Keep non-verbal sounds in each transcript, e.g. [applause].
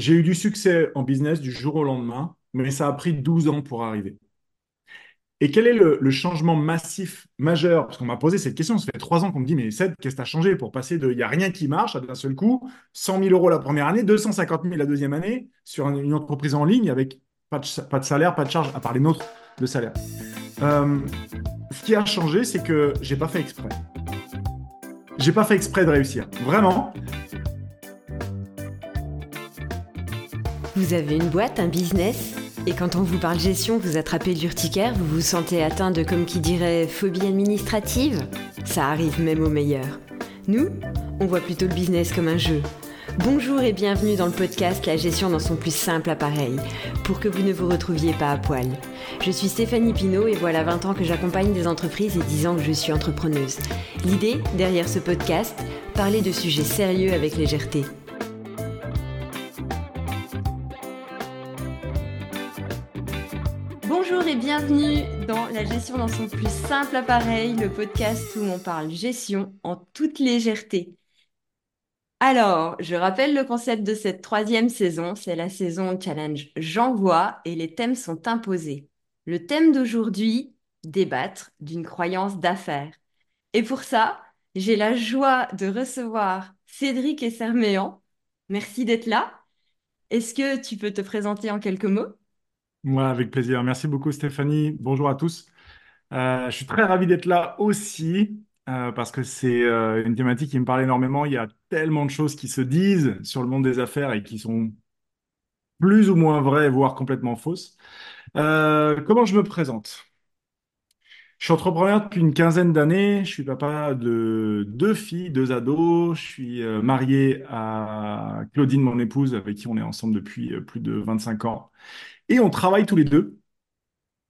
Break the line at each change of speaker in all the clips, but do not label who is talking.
j'ai eu du succès en business du jour au lendemain, mais ça a pris 12 ans pour arriver. Et quel est le, changement massif, majeur? Parce qu'on m'a posé cette question, ça fait trois ans qu'on me dit, mais Seth, qu'est-ce que tu as changé pour passer de il n'y a rien qui marche à d'un seul coup, 100 000 euros la première année, 250 000 la deuxième année, sur une entreprise en ligne avec pas de, pas de salaire, pas de charge, à part les nôtres de salaire. Euh, ce qui a changé, c'est que j'ai pas fait exprès. J'ai pas fait exprès de réussir. Vraiment.
Vous avez une boîte, un business? Et quand on vous parle gestion, vous attrapez l'urticaire, vous vous sentez atteint de, comme qui dirait, phobie administrative? Ça arrive même aux meilleurs. Nous, on voit plutôt le business comme un jeu. Bonjour et bienvenue dans le podcast La gestion dans son plus simple appareil, pour que vous ne vous retrouviez pas à poil. Je suis Stéphanie Pinault et voilà 20 ans que j'accompagne des entreprises et 10 ans que je suis entrepreneuse. L'idée, derrière ce podcast, parler de sujets sérieux avec légèreté. La gestion dans son plus simple appareil, le podcast où on parle gestion en toute légèreté. Alors, je rappelle le concept de cette troisième saison, c'est la saison challenge J'envoie et les thèmes sont imposés. Le thème d'aujourd'hui, débattre d'une croyance d'affaires. Et pour ça, j'ai la joie de recevoir Cédric Esserméan. Merci d'être là. Est-ce que tu peux te présenter en quelques mots?
Moi, avec plaisir. Merci beaucoup, Stéphanie. Bonjour à tous. Euh, je suis très ravi d'être là aussi euh, parce que c'est euh, une thématique qui me parle énormément. Il y a tellement de choses qui se disent sur le monde des affaires et qui sont plus ou moins vraies, voire complètement fausses. comment je me présente? Je suis entrepreneur depuis une quinzaine d'années. Je suis papa de deux filles, deux ados. Je suis marié à Claudine, mon épouse, avec qui on est ensemble depuis plus de 25 ans. Et on travaille tous les deux.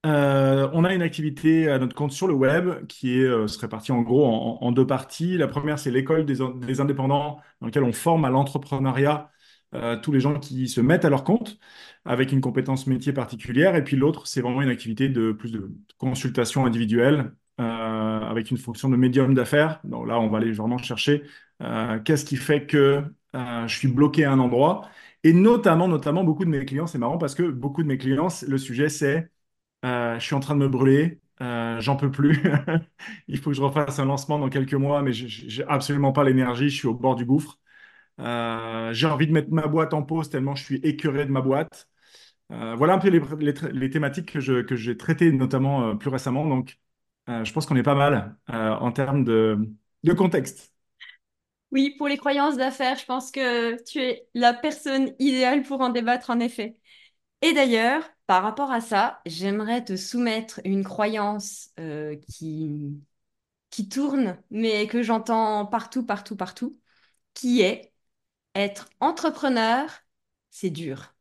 Euh, on a une activité à notre compte sur le web qui est, euh, se répartie en gros en, deux parties. La première, c'est l'école des, indépendants dans laquelle on forme à l'entrepreneuriat euh, tous les gens qui se mettent à leur compte avec une compétence métier particulière. Et puis l'autre, c'est vraiment une activité de plus de consultation individuelle avec une fonction de médium d'affaires. Donc là, on va aller vraiment chercher qu'est-ce qui fait que je suis bloqué à un endroit et notamment, notamment, beaucoup de mes clients, c'est marrant parce que beaucoup de mes clients, le sujet, c'est euh, je suis en train de me brûler, euh, j'en peux plus. [laughs] Il faut que je refasse un lancement dans quelques mois, mais j'ai absolument pas l'énergie, je suis au bord du gouffre. Euh, j'ai envie de mettre ma boîte en pause tellement je suis écœuré de ma boîte. voilà un peu les, thématiques que que j'ai traitées, notamment plus récemment. Donc, je pense qu'on est pas mal en termes de contexte.
Oui, pour les croyances d'affaires, je pense que tu es la personne idéale pour en débattre, en effet. Et d'ailleurs, par rapport à ça, j'aimerais te soumettre une croyance euh, qui, qui tourne, mais que j'entends partout, partout, partout, qui est être entrepreneur, c'est dur.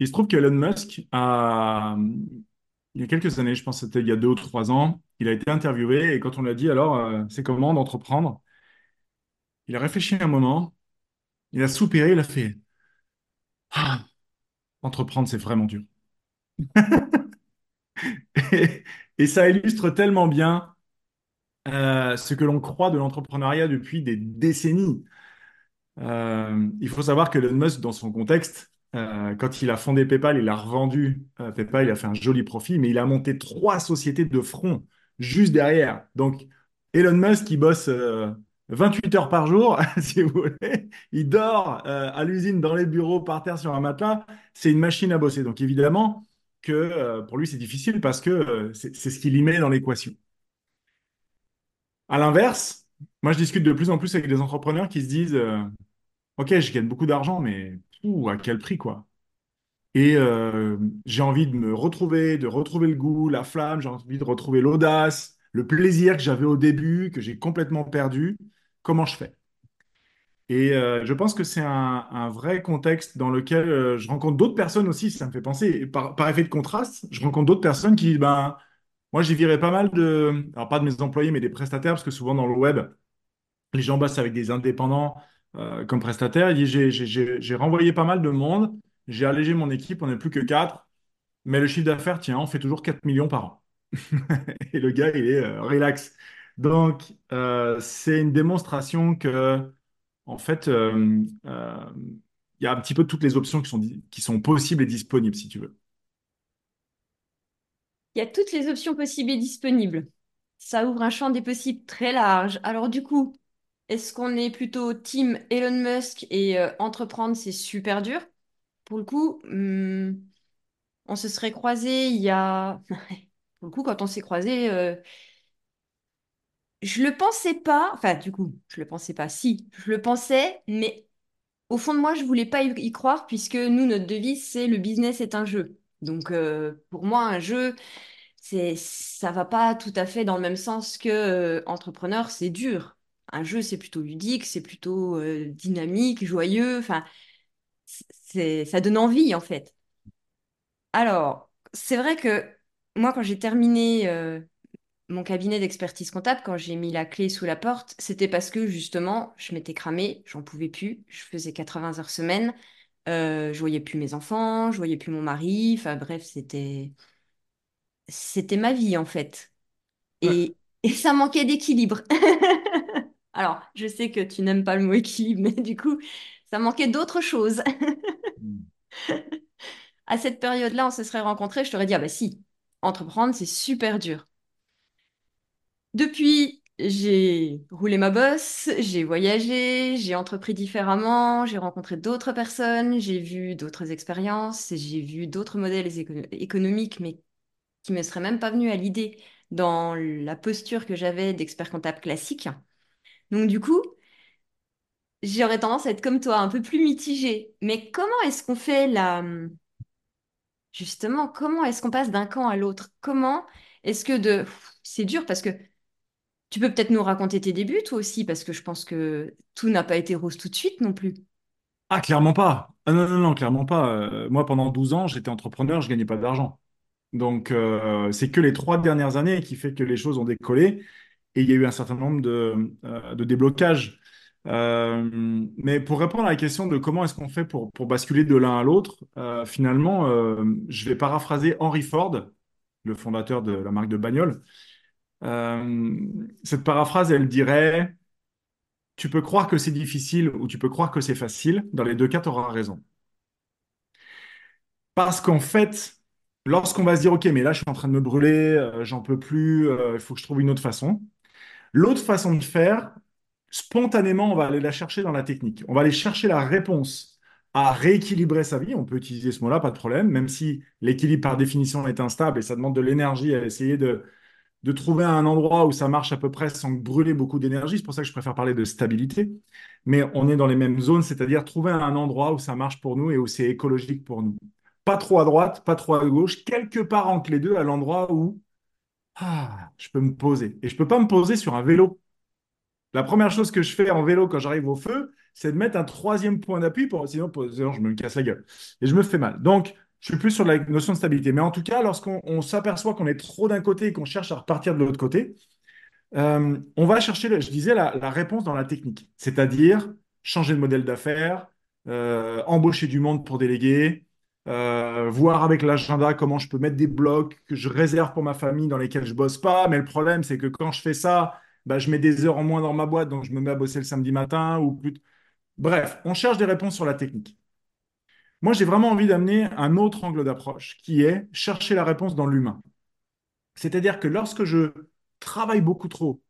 Il se trouve qu'Elon Musk a, il y a quelques années, je pense que c'était il y a deux ou trois ans, il a été interviewé et quand on lui a dit alors, euh, c'est comment d'entreprendre? Il a réfléchi un moment, il a soupiré, il a fait Ah, entreprendre, c'est vraiment dur. [laughs] Et, ça illustre tellement bien euh, ce que l'on croit de l'entrepreneuriat depuis des décennies. Euh, il faut savoir que Elon Musk, dans son contexte, quand il a fondé PayPal, il a revendu PayPal, il a fait un joli profit, mais il a monté trois sociétés de front juste derrière. Donc, Elon Musk, il bosse 28 heures par jour, [laughs] si vous voulez. Il dort euh, à l'usine, dans les bureaux, par terre sur un matelas. C'est une machine à bosser. Donc évidemment que euh, pour lui, c'est difficile parce que euh, c'est ce qu'il y met dans l'équation. À l'inverse, moi, je discute de plus en plus avec des entrepreneurs qui se disent, OK, je gagne beaucoup d'argent, mais à quel prix, quoi? Et j'ai envie de me retrouver, de retrouver le goût, la flamme, j'ai envie de retrouver l'audace, le plaisir que j'avais au début, que j'ai complètement perdu comment je fais? Et euh, je pense que c'est un, vrai contexte dans lequel euh, je rencontre d'autres personnes aussi, ça me fait penser, par, effet de contraste, je rencontre d'autres personnes qui, ben, moi j'ai viré pas mal de, alors pas de mes employés, mais des prestataires, parce que souvent dans le web, les gens bossent avec des indépendants euh, comme prestataires. J'ai renvoyé pas mal de monde, j'ai allégé mon équipe, on n'est plus que 4, mais le chiffre d'affaires, tiens, on fait toujours 4 millions par an. [laughs] Et le gars, il est relax. Donc, euh, c'est une démonstration que en fait, euh, euh, il y a un petit peu toutes les options qui sont, qui sont possibles et disponibles, si tu veux.
Il y a toutes les options possibles et disponibles. Ça ouvre un champ des possibles très large. Alors du coup, est-ce qu'on est plutôt team Elon Musk et euh, entreprendre, c'est super dur? Pour le coup, hmm, on se serait croisés il y a... [laughs] Pour le coup, quand on s'est croisés, euh, je le pensais pas. Enfin, du coup, je le pensais pas. Si, je le pensais, mais au fond de moi, je voulais pas y croire puisque nous, notre devise, c'est le business est un jeu. Donc, euh, pour moi, un jeu, c'est, ça va pas tout à fait dans le même sens que euh, entrepreneur, c'est dur. Un jeu, c'est plutôt ludique, c'est plutôt euh, dynamique, joyeux. Enfin, ça donne envie en fait. Alors, c'est vrai que moi, quand j'ai terminé euh, mon cabinet d'expertise comptable, quand j'ai mis la clé sous la porte, c'était parce que justement, je m'étais cramée, j'en pouvais plus. Je faisais 80 heures semaine, euh, je voyais plus mes enfants, je voyais plus mon mari. Enfin bref, c'était c'était ma vie en fait.
Ouais.
Et, et ça manquait d'équilibre. [laughs] Alors, je sais que tu n'aimes pas le mot équilibre, mais du coup, ça manquait d'autres choses. [laughs] À cette période-là, on se serait rencontrés, je t'aurais dit, ah bah si, entreprendre, c'est super dur. Depuis, j'ai roulé ma bosse, j'ai voyagé, j'ai entrepris différemment, j'ai rencontré d'autres personnes, j'ai vu d'autres expériences, j'ai vu d'autres modèles éco- économiques, mais qui me seraient même pas venus à l'idée dans la posture que j'avais d'expert comptable classique. Donc du coup, j'aurais tendance à être comme toi, un peu plus mitigée. Mais comment est-ce qu'on fait la... Justement, comment est-ce qu'on passe d'un camp à l'autre? Comment est-ce que de... C'est dur parce que tu peux peut-être nous raconter tes débuts, toi aussi, parce que je pense que tout n'a pas été rose tout de suite non plus.
Ah, clairement pas. Ah, non, non, non, clairement pas. Euh, moi, pendant 12 ans, j'étais entrepreneur, je gagnais pas d'argent. Donc, euh, c'est que les trois dernières années qui fait que les choses ont décollé et il y a eu un certain nombre de, euh, de déblocages. Euh, mais pour répondre à la question de comment est-ce qu'on fait pour, basculer de l'un à l'autre, euh, finalement, euh, je vais paraphraser Henry Ford, le fondateur de la marque de bagnole. Cette paraphrase, elle dirait, tu peux croire que c'est difficile ou tu peux croire que c'est facile. Dans les deux cas, tu auras raison. Parce qu'en fait, lorsqu'on va se dire, OK, mais là, je suis en train de me brûler, j'en peux plus, il faut que je trouve une autre façon. L'autre façon de faire, spontanément, on va aller la chercher dans la technique. On va aller chercher la réponse à rééquilibrer sa vie. On peut utiliser ce mot-là, pas de problème, même si l'équilibre par définition est instable et ça demande de l'énergie à essayer de, de trouver un endroit où ça marche à peu près sans brûler beaucoup d'énergie. C'est pour ça que je préfère parler de stabilité. Mais on est dans les mêmes zones, c'est-à-dire trouver un endroit où ça marche pour nous et où c'est écologique pour nous. Pas trop à droite, pas trop à gauche, quelque part entre les deux, à l'endroit où ah, je peux me poser. Et je peux pas me poser sur un vélo. La première chose que je fais en vélo quand j'arrive au feu, c'est de mettre un troisième point d'appui, pour... sinon, je me casse la gueule. Et je me fais mal. Donc, je suis plus sur la notion de stabilité. Mais en tout cas, lorsqu'on on s'aperçoit qu'on est trop d'un côté et qu'on cherche à repartir de l'autre côté, euh, on va chercher, je disais, la, la réponse dans la technique. C'est-à-dire changer de modèle d'affaires, euh, embaucher du monde pour déléguer, euh, voir avec l'agenda comment je peux mettre des blocs que je réserve pour ma famille dans lesquels je bosse pas. Mais le problème, c'est que quand je fais ça, bah, je mets des heures en moins dans ma boîte, donc je me mets à bosser le samedi matin ou plus. Bref, on cherche des réponses sur la technique. Moi, j'ai vraiment envie d'amener un autre angle d'approche qui est chercher la réponse dans l'humain. C'est-à-dire que lorsque je travaille beaucoup trop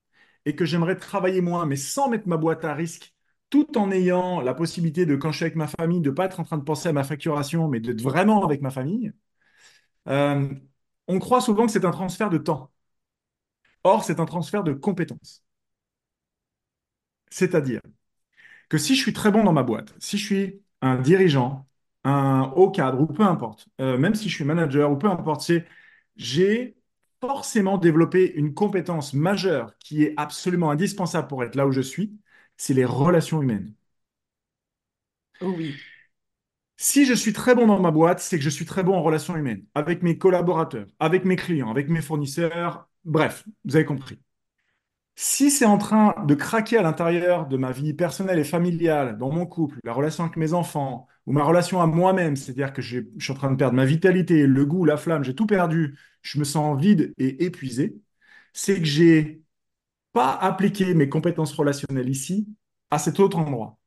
et que j'aimerais travailler moins, mais sans mettre ma boîte à risque, tout en ayant la possibilité de, quand je suis avec ma famille, de ne pas être en train de penser à ma facturation, mais d'être vraiment avec ma famille, euh, on croit souvent que c'est un transfert de temps. Or, c'est un transfert de compétences. C'est-à-dire que si je suis très bon dans ma boîte, si je suis un dirigeant, un haut cadre ou peu importe, euh, même si je suis manager ou peu importe, j'ai forcément développé une compétence majeure qui est absolument indispensable pour être là où je suis, c'est les relations humaines.
Oh oui.
Si je suis très bon dans ma boîte, c'est que je suis très bon en relations humaines, avec mes collaborateurs, avec mes clients, avec mes fournisseurs, bref, vous avez compris. Si c'est en train de craquer à l'intérieur de ma vie personnelle et familiale, dans mon couple, la relation avec mes enfants, ou ma relation à moi-même, c'est-à-dire que je suis en train de perdre ma vitalité, le goût, la flamme, j'ai tout perdu, je me sens vide et épuisé, c'est que j'ai pas appliqué mes compétences relationnelles ici, à cet autre endroit.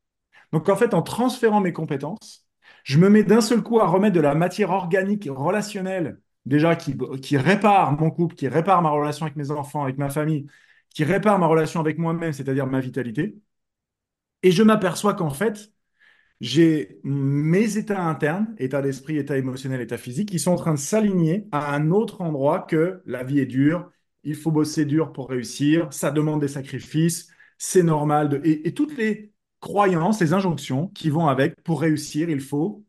Donc en fait, en transférant mes compétences, je me mets d'un seul coup à remettre de la matière organique relationnelle, déjà qui, répare mon couple, qui répare ma relation avec mes enfants, avec ma famille, qui répare ma relation avec moi-même, c'est-à-dire ma vitalité. Et je m'aperçois qu'en fait, j'ai mes états internes, état d'esprit, état émotionnel, état physique, qui sont en train de s'aligner à un autre endroit que la vie est dure, il faut bosser dur pour réussir, ça demande des sacrifices, c'est normal. Et, et, toutes les croyances, les injonctions qui vont avec, pour réussir, il faut.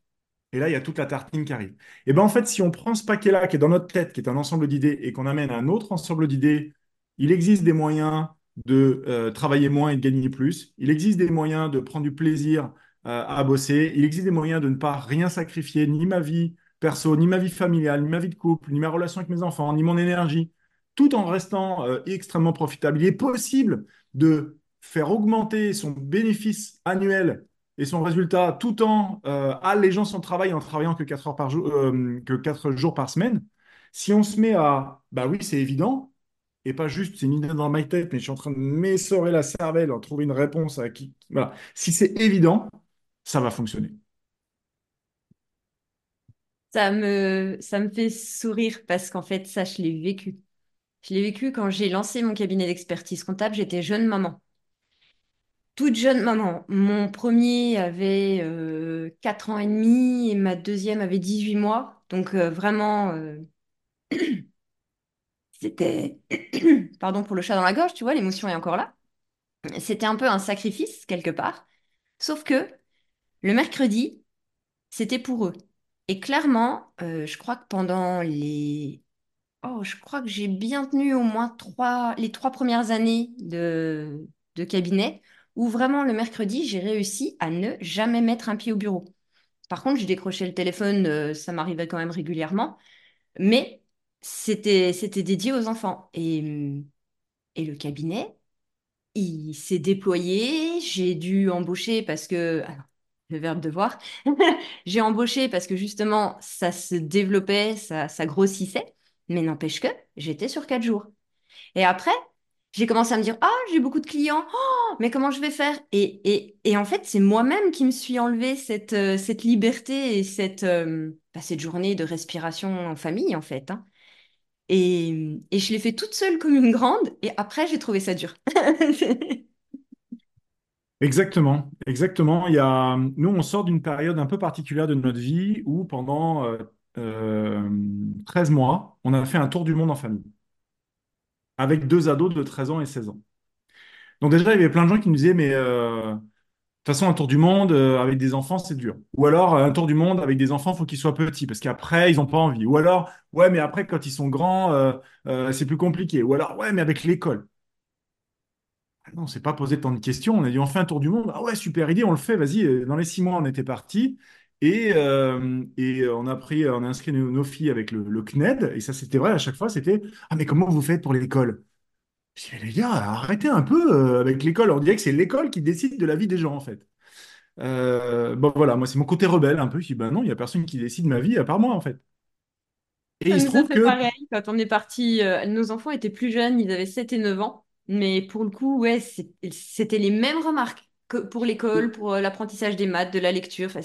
Et là, il y a toute la tartine qui arrive. Et bien en fait, si on prend ce paquet-là, qui est dans notre tête, qui est un ensemble d'idées, et qu'on amène un autre ensemble d'idées, il existe des moyens de euh, travailler moins et de gagner plus. Il existe des moyens de prendre du plaisir euh, à bosser. Il existe des moyens de ne pas rien sacrifier, ni ma vie perso, ni ma vie familiale, ni ma vie de couple, ni ma relation avec mes enfants, ni mon énergie, tout en restant euh, extrêmement profitable. Il est possible de faire augmenter son bénéfice annuel et son résultat tout en allégeant son travail en travaillant que 4 heures par jour, que 4 jours par semaine. Si on se met à, bah oui, c'est évident, et pas juste c'est une idée dans ma tête, mais je suis en train de m'essorer la cervelle, en trouver une réponse à qui. Voilà. Si c'est évident, ça va fonctionner.
Ça me, ça me fait sourire parce qu'en fait, ça, je l'ai vécu. Je l'ai vécu quand j'ai lancé mon cabinet d'expertise comptable, j'étais jeune maman. Toute jeune maman. Mon premier avait 4 euh, ans et demi et ma deuxième avait 18 mois. Donc euh, vraiment, euh, [clears throat] c'était, [clears throat] pardon pour le chat dans la gorge, tu vois, l'émotion est encore là. C'était un peu un sacrifice quelque part. Sauf que le mercredi, c'était pour eux. Et clairement, euh, je crois que pendant les... Oh, je crois que j'ai bien tenu au moins trois... les trois premières années de, de cabinet, où vraiment le mercredi, j'ai réussi à ne jamais mettre un pied au bureau. Par contre, j'ai décroché le téléphone, euh, ça m'arrivait quand même régulièrement, mais c'était c'était dédié aux enfants. Et, et le cabinet, il s'est déployé. J'ai dû embaucher parce que, alors, le verbe devoir, [laughs] j'ai embauché parce que justement, ça se développait, ça, ça grossissait. Mais n'empêche que j'étais sur quatre jours. Et après, j'ai commencé à me dire, ah, j'ai beaucoup de clients, oh, mais comment je vais faire? Et, et, et, en fait, c'est moi-même qui me suis enlevé cette, euh, cette liberté et cette, euh, bah, cette journée de respiration en famille, en fait. Hein. Et, et je l'ai fait toute seule comme une grande, et après, j'ai trouvé ça dur. [laughs]
Exactement, exactement. Il y a, nous, on sort d'une période un peu particulière de notre vie où pendant euh, euh, 13 mois, on a fait un tour du monde en famille avec deux ados de 13 ans et 16 ans. Donc déjà, il y avait plein de gens qui nous disaient, mais euh, de toute façon, un tour du monde euh, avec des enfants, c'est dur. Ou alors, un tour du monde avec des enfants, il faut qu'ils soient petits, parce qu'après, ils n'ont pas envie. Ou alors, ouais, mais après, quand ils sont grands, euh, c'est plus compliqué. Ou alors, ouais, mais avec l'école. Ah non, on s'est pas posé tant de questions. On a dit, on fait un tour du monde. Ah ouais, super idée, on le fait, vas-y. Dans les six mois, on était parti. Et, euh, et on a pris, on a inscrit nos, nos filles avec le, le CNED. Et ça, c'était vrai, à chaque fois, c'était, ah, mais comment vous faites pour l'école? Je dis, les gars, arrêtez un peu euh, avec l'école. On dirait que c'est l'école qui décide de la vie des gens, en fait. Euh, bon, voilà, moi, c'est mon côté rebelle un peu. Je dis, ben non, il n'y a personne qui décide ma vie à part moi, en fait. Et
Ça
il se trouve que
pareil quand on est parti. euh, nos enfants étaient plus jeunes, ils avaient 7 et 9 ans. Mais pour le coup, ouais, c'était les mêmes remarques que pour l'école, pour euh, l'apprentissage des maths, de la lecture. Enfin,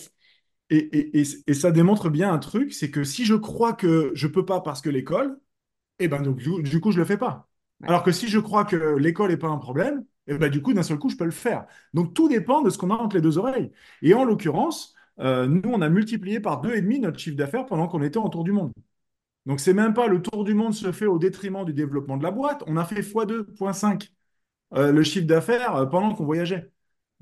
Et, et- et- et ça démontre bien un truc, c'est que si je crois que je peux pas parce que l'école, eh ben donc, du, du coup, je le fais pas.
ouais.
Alors que si je crois que l'école n'est pas un problème, eh ben du coup, d'un seul coup, je peux le faire. Donc tout dépend de ce qu'on a entre les deux oreilles. Et en l'occurrence, euh, nous, on a multiplié par deux et demi notre chiffre d'affaires pendant qu'on était en tour du monde. Donc c'est même pas le tour du monde se fait au détriment du développement de la boîte. On a fait x2,5 euh, le chiffre d'affaires euh, pendant qu'on voyageait.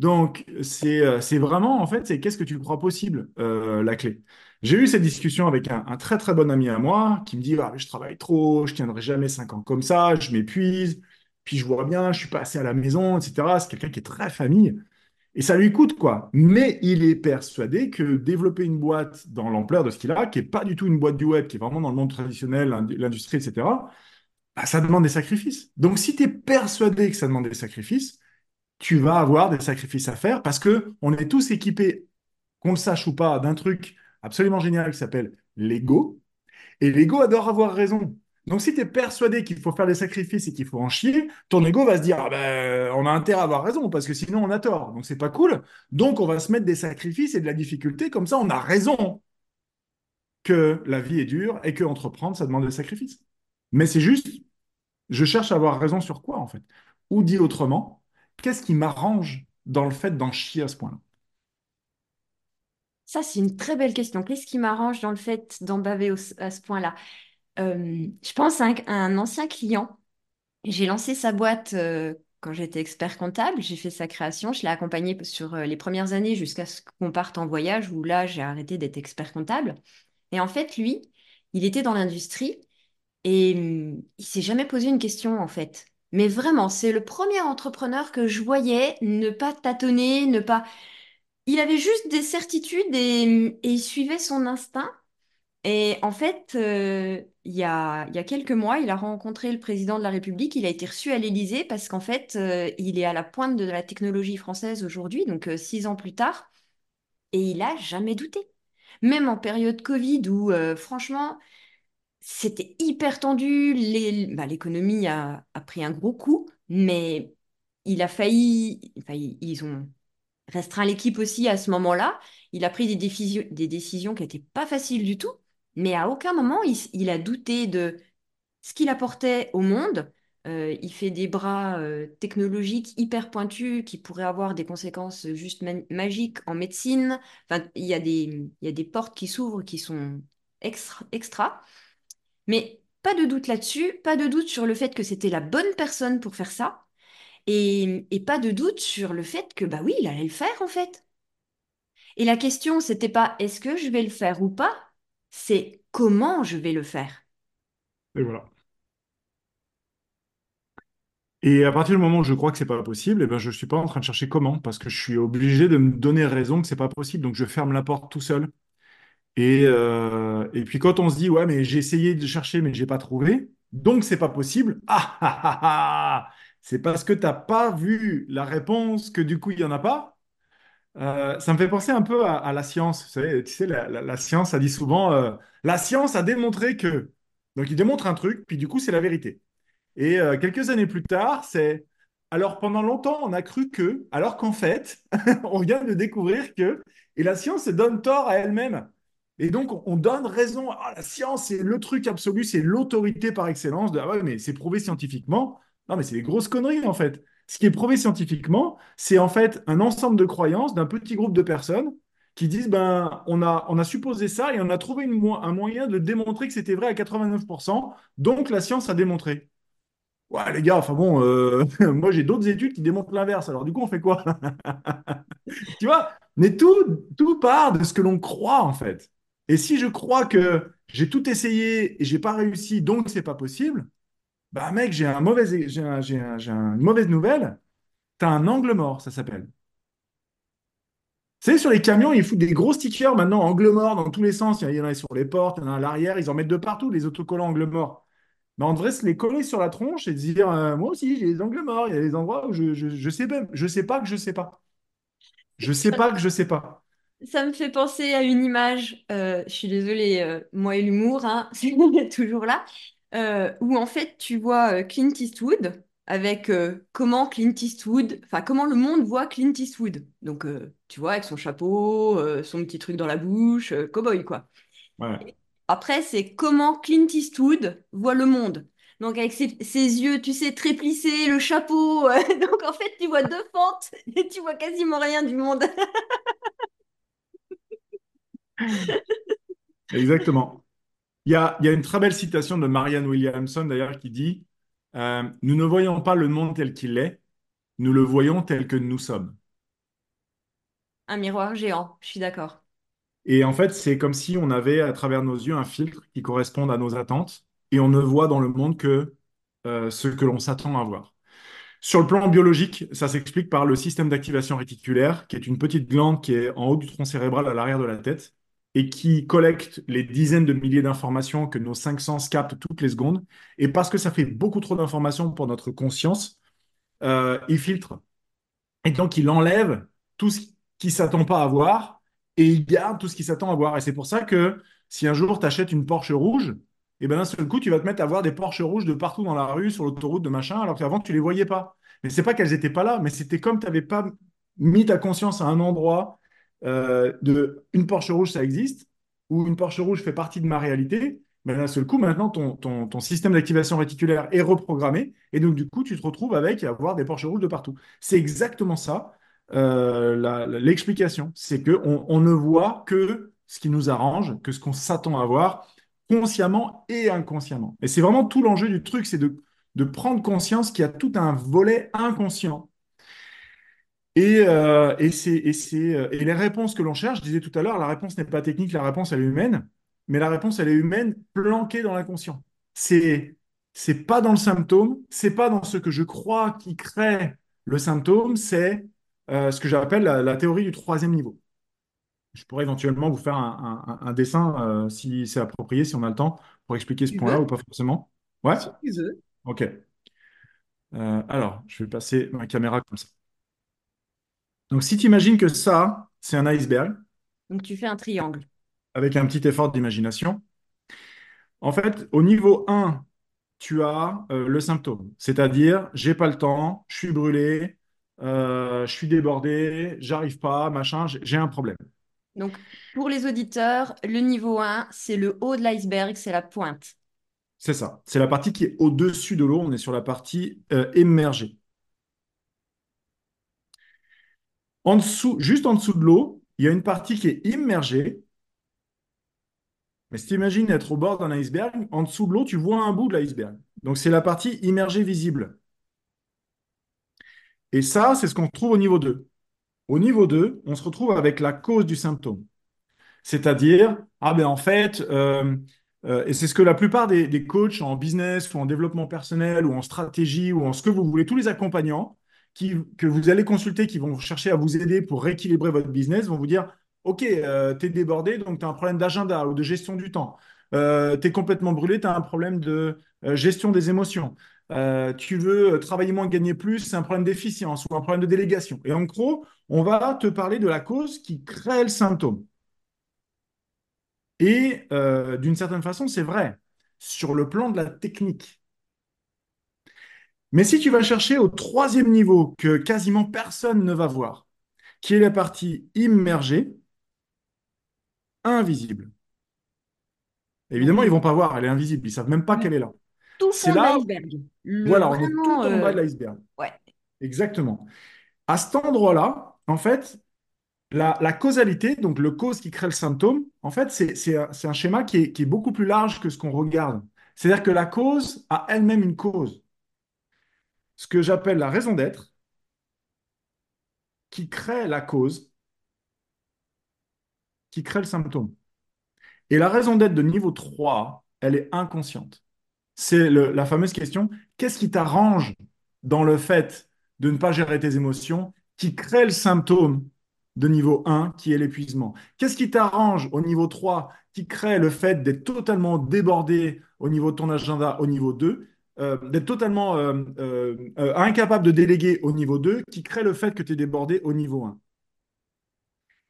Donc, c'est euh, c'est vraiment, en fait, c'est qu'est-ce que tu crois possible, euh, la clé? J'ai eu cette discussion avec un, très très bon ami à moi qui me dit, ah, je travaille trop, je tiendrai jamais cinq ans comme ça, je m'épuise, puis je vois bien, je suis pas assez à la maison, etc. C'est quelqu'un qui est très famille. Et ça lui coûte, quoi. Mais il est persuadé que développer une boîte dans l'ampleur de ce qu'il a, qui est pas du tout une boîte du web, qui est vraiment dans le monde traditionnel, l'indu- l'industrie, etc., bah, ça demande des sacrifices. Donc, si tu es persuadé que ça demande des sacrifices, tu vas avoir des sacrifices à faire parce que on est tous équipés, qu'on le sache ou pas, d'un truc absolument génial qui s'appelle l'ego. Et l'ego adore avoir raison. Donc, si tu es persuadé qu'il faut faire des sacrifices et qu'il faut en chier, ton ego va se dire, ah ben, on a intérêt à avoir raison parce que sinon on a tort. Donc, c'est pas cool. Donc, on va se mettre des sacrifices et de la difficulté. Comme ça, on a raison que la vie est dure et que entreprendre, ça demande des sacrifices. Mais c'est juste, je cherche à avoir raison sur quoi, en fait? Ou dit autrement, qu'est-ce qui m'arrange dans le fait d'en chier à ce point-là?
Ça, c'est une très belle question. Qu'est-ce qui m'arrange dans le fait d'en baver à ce point-là? Euh, Je pense à un, ancien client. J'ai lancé sa boîte euh, quand j'étais expert comptable. J'ai fait sa création. Je l'ai accompagné sur euh, les premières années jusqu'à ce qu'on parte en voyage où là, j'ai arrêté d'être expert comptable. Et en fait, lui, il était dans l'industrie et hum, il s'est jamais posé une question, en fait. Mais vraiment, c'est le premier entrepreneur que je voyais ne pas tâtonner, ne pas... Il avait juste des certitudes et, il suivait son instinct. Et en fait, euh, il y a, y a quelques mois, il a rencontré le président de la République. Il a été reçu à l'Élysée parce qu'en fait, euh, il est à la pointe de la technologie française aujourd'hui, donc euh, six ans plus tard. Et il a jamais douté. Même en période Covid où, franchement, c'était hyper tendu, bah, l'économie a, pris un gros coup, mais il a failli, ils ont restreint l'équipe aussi à ce moment-là. Il a pris des, des décisions qui n'étaient pas faciles du tout, mais à aucun moment il, a douté de ce qu'il apportait au monde. Euh, il fait des bras euh, technologiques hyper pointus qui pourraient avoir des conséquences juste magiques en médecine. Enfin, il y a des, il y a des portes qui s'ouvrent qui sont extra. extra. Mais pas de doute là-dessus, pas de doute sur le fait que c'était la bonne personne pour faire ça, et, pas de doute sur le fait que, bah oui, il allait le faire en fait. Et la question, c'était pas est-ce que je vais le faire ou pas, c'est comment je vais le faire.
Et voilà. Et à partir du moment où je crois que c'est pas possible, eh ben je suis pas en train de chercher comment, parce que je suis obligé de me donner raison que c'est pas possible, donc je ferme la porte tout seul. Et, euh, et puis quand on se dit, ouais, mais j'ai essayé de chercher, mais j'ai pas trouvé, donc c'est pas possible. [laughs] Ah ah ah ah C'est parce que t'as pas vu la réponse que du coup il y en a pas. Euh, ça me fait penser un peu à, la science. Tu sais, la, la, science a dit souvent, euh, la science a démontré que. Donc il démontre un truc, puis du coup c'est la vérité. Et quelques années plus tard, c'est alors pendant longtemps, on a cru que, alors qu'en fait, [laughs] on vient de découvrir que, et la science se donne tort à elle-même. Et donc, on donne raison. la science, c'est le truc absolu, c'est l'autorité par excellence. De, ah ouais, mais c'est prouvé scientifiquement. Non, mais c'est des grosses conneries, en fait. Ce qui est prouvé scientifiquement, c'est en fait un ensemble de croyances d'un petit groupe de personnes qui disent ben, on a, on a supposé ça et on a trouvé un moyen de démontrer que c'était vrai à 89%. Donc, la science a démontré. Ouais, les gars, enfin bon, euh, [laughs] moi j'ai d'autres études qui démontrent l'inverse. Alors, du coup, on fait quoi? [laughs] Tu vois? Mais tout, tout part de ce que l'on croit, en fait. Et si je crois que j'ai tout essayé et j'ai pas réussi, donc c'est pas possible, bah mec, j'ai un mauvais, j'ai une mauvaise nouvelle. Tu as un angle mort, ça s'appelle. Vous savez, sur les camions, ils foutent des gros stickers maintenant, angle mort dans tous les sens. Il y en a sur les portes, il y en a à l'arrière, ils en mettent de partout, les autocollants angle mort. Mais on devrait se les coller sur la tronche et se dire, euh, moi aussi, j'ai des angles morts. Il y a des endroits où je, je, sais même, je sais pas que je sais pas. Je sais pas que je sais pas.
Ça me fait penser à une image, euh, je suis désolée, euh, moi et l'humour, hein, [laughs] c'est toujours là, euh, où en fait tu vois Clint Eastwood avec comment Clint Eastwood, enfin comment le monde voit Clint Eastwood. Donc tu vois, avec son chapeau, son petit truc dans la bouche, cowboy quoi. Après, c'est comment Clint Eastwood voit le monde. Donc avec ses, ses, yeux, tu sais, très plissés, le chapeau. [laughs] donc en fait, tu vois deux fentes et [laughs] tu vois quasiment rien du monde. [laughs]
Exactement. Il y a, il y a une très belle citation de Marianne Williamson, d'ailleurs, qui dit euh, Nous ne voyons pas le monde tel qu'il est, nous le voyons tel que nous sommes.
Un miroir géant, je suis d'accord.
Et en fait, c'est comme si on avait à travers nos yeux un filtre qui corresponde à nos attentes et on ne voit dans le monde que euh, ce que l'on s'attend à voir. Sur le plan biologique, ça s'explique par le système d'activation réticulaire, qui est une petite glande qui est en haut du tronc cérébral à l'arrière de la tête et qui collecte les dizaines de milliers d'informations que nos cinq sens captent toutes les secondes. Et parce que ça fait beaucoup trop d'informations pour notre conscience, euh, il filtre. Et donc, il enlève tout ce qui s'attend pas à voir et il garde tout ce qui s'attend à voir. Et c'est pour ça que si un jour tu achètes une Porsche rouge, et ben d'un seul coup, tu vas te mettre à voir des Porsche rouges de partout dans la rue, sur l'autoroute, de machin, alors qu'avant, tu les voyais pas. Mais c'est pas qu'elles n'étaient pas là, mais c'était comme tu n'avais pas mis ta conscience à un endroit euh, de une Porsche rouge, ça existe, ou une Porsche rouge fait partie de ma réalité. Mais d'un seul coup, maintenant, ton, système d'activation réticulaire est reprogrammé, et donc du coup, tu te retrouves avec avoir des Porsche rouges de partout. C'est exactement ça, euh, l'explication. C'est qu'on on ne voit que ce qui nous arrange, que ce qu'on s'attend à voir, consciemment et inconsciemment. Et c'est vraiment tout l'enjeu du truc, c'est de, de prendre conscience qu'il y a tout un volet inconscient et, euh, et, et, euh, et les réponses que l'on cherche, je disais tout à l'heure, la réponse n'est pas technique, la réponse elle est humaine, mais la réponse elle est humaine planquée dans l'inconscient. C'est c'est pas dans le symptôme, c'est pas dans ce que je crois qui crée le symptôme, c'est euh, ce que j'appelle la, la, théorie du troisième niveau. Je pourrais éventuellement vous faire un, un, un dessin euh, si c'est approprié, si on a le temps, pour expliquer ce point-là ou pas forcément. Ouais? Ok. Alors, je vais passer ma caméra comme ça. Donc, si tu imagines que ça, c'est un iceberg,
Donc tu fais un triangle.
avec un petit effort d'imagination, en fait, au niveau 1, tu as euh, le symptôme, c'est-à-dire j'ai pas le temps, je suis brûlé, euh, je suis débordé, j'arrive pas, machin, j'ai j'ai un problème.
Donc pour les auditeurs, le niveau 1, c'est le haut de l'iceberg, c'est la pointe.
C'est ça. C'est la partie qui est au-dessus de l'eau, on est sur la partie euh, émergée. En dessous, juste en dessous de l'eau, il y a une partie qui est immergée. Mais si tu imagines être au bord d'un iceberg, en dessous de l'eau, tu vois un bout de l'iceberg. Donc c'est la partie immergée visible. Et ça, c'est ce qu'on trouve au niveau 2. Au niveau 2, on se retrouve avec la cause du symptôme. C'est-à-dire, ah ben en fait, euh, euh, et c'est ce que la plupart des, des coachs en business ou en développement personnel ou en stratégie ou en ce que vous voulez, tous les accompagnants, que vous allez consulter, qui vont chercher à vous aider pour rééquilibrer votre business, vont vous dire, OK, euh, tu es débordé, donc tu as un problème d'agenda ou de gestion du temps. Euh, tu es complètement brûlé, tu as un problème de euh, gestion des émotions. Tu veux travailler moins, gagner plus, c'est un problème d'efficience ou un problème de délégation. Et en gros, on va te parler de la cause qui crée le symptôme. Et d'une certaine façon, c'est vrai sur le plan de la technique. Mais si tu vas chercher au troisième niveau que quasiment personne ne va voir, qui est la partie immergée, invisible. Évidemment, ils vont pas voir, elle est invisible, ils savent même pas
Le
qu'elle est là.
tout
C'est là,
l'iceberg. Le
voilà, on est tout en bas
euh,
de l'iceberg.
ouais.
Exactement. À cet endroit-là, en fait, la, la causalité, donc le cause qui crée le symptôme, en fait, c'est c'est un, schéma qui est, qui est beaucoup plus large que ce qu'on regarde. C'est-à-dire que la cause a elle-même une cause. Ce que j'appelle la raison d'être, qui crée la cause, qui crée le symptôme. Et la raison d'être de niveau 3, elle est inconsciente. C'est la fameuse question, qu'est-ce qui t'arrange dans le fait de ne pas gérer tes émotions, qui crée le symptôme de niveau 1, qui est l'épuisement? Qu'est-ce qui t'arrange au niveau 3, qui crée le fait d'être totalement débordé au niveau de ton agenda au niveau 2, euh, d'être totalement euh, euh, incapable de déléguer au niveau 2, qui crée le fait que tu es débordé au niveau 1?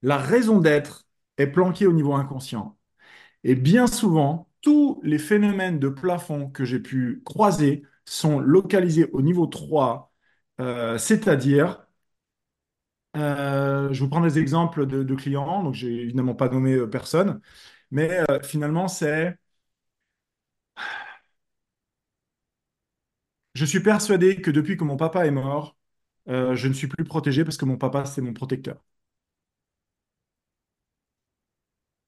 La raison d'être est planquée au niveau inconscient. Et bien souvent, tous les phénomènes de plafond que j'ai pu croiser sont localisés au niveau 3, euh, c'est-à-dire, je vous prends des exemples de, clients, donc j'ai évidemment pas nommé personne, mais finalement, c'est, je suis persuadé que depuis que mon papa est mort, euh, je ne suis plus protégé parce que mon papa, c'est mon protecteur.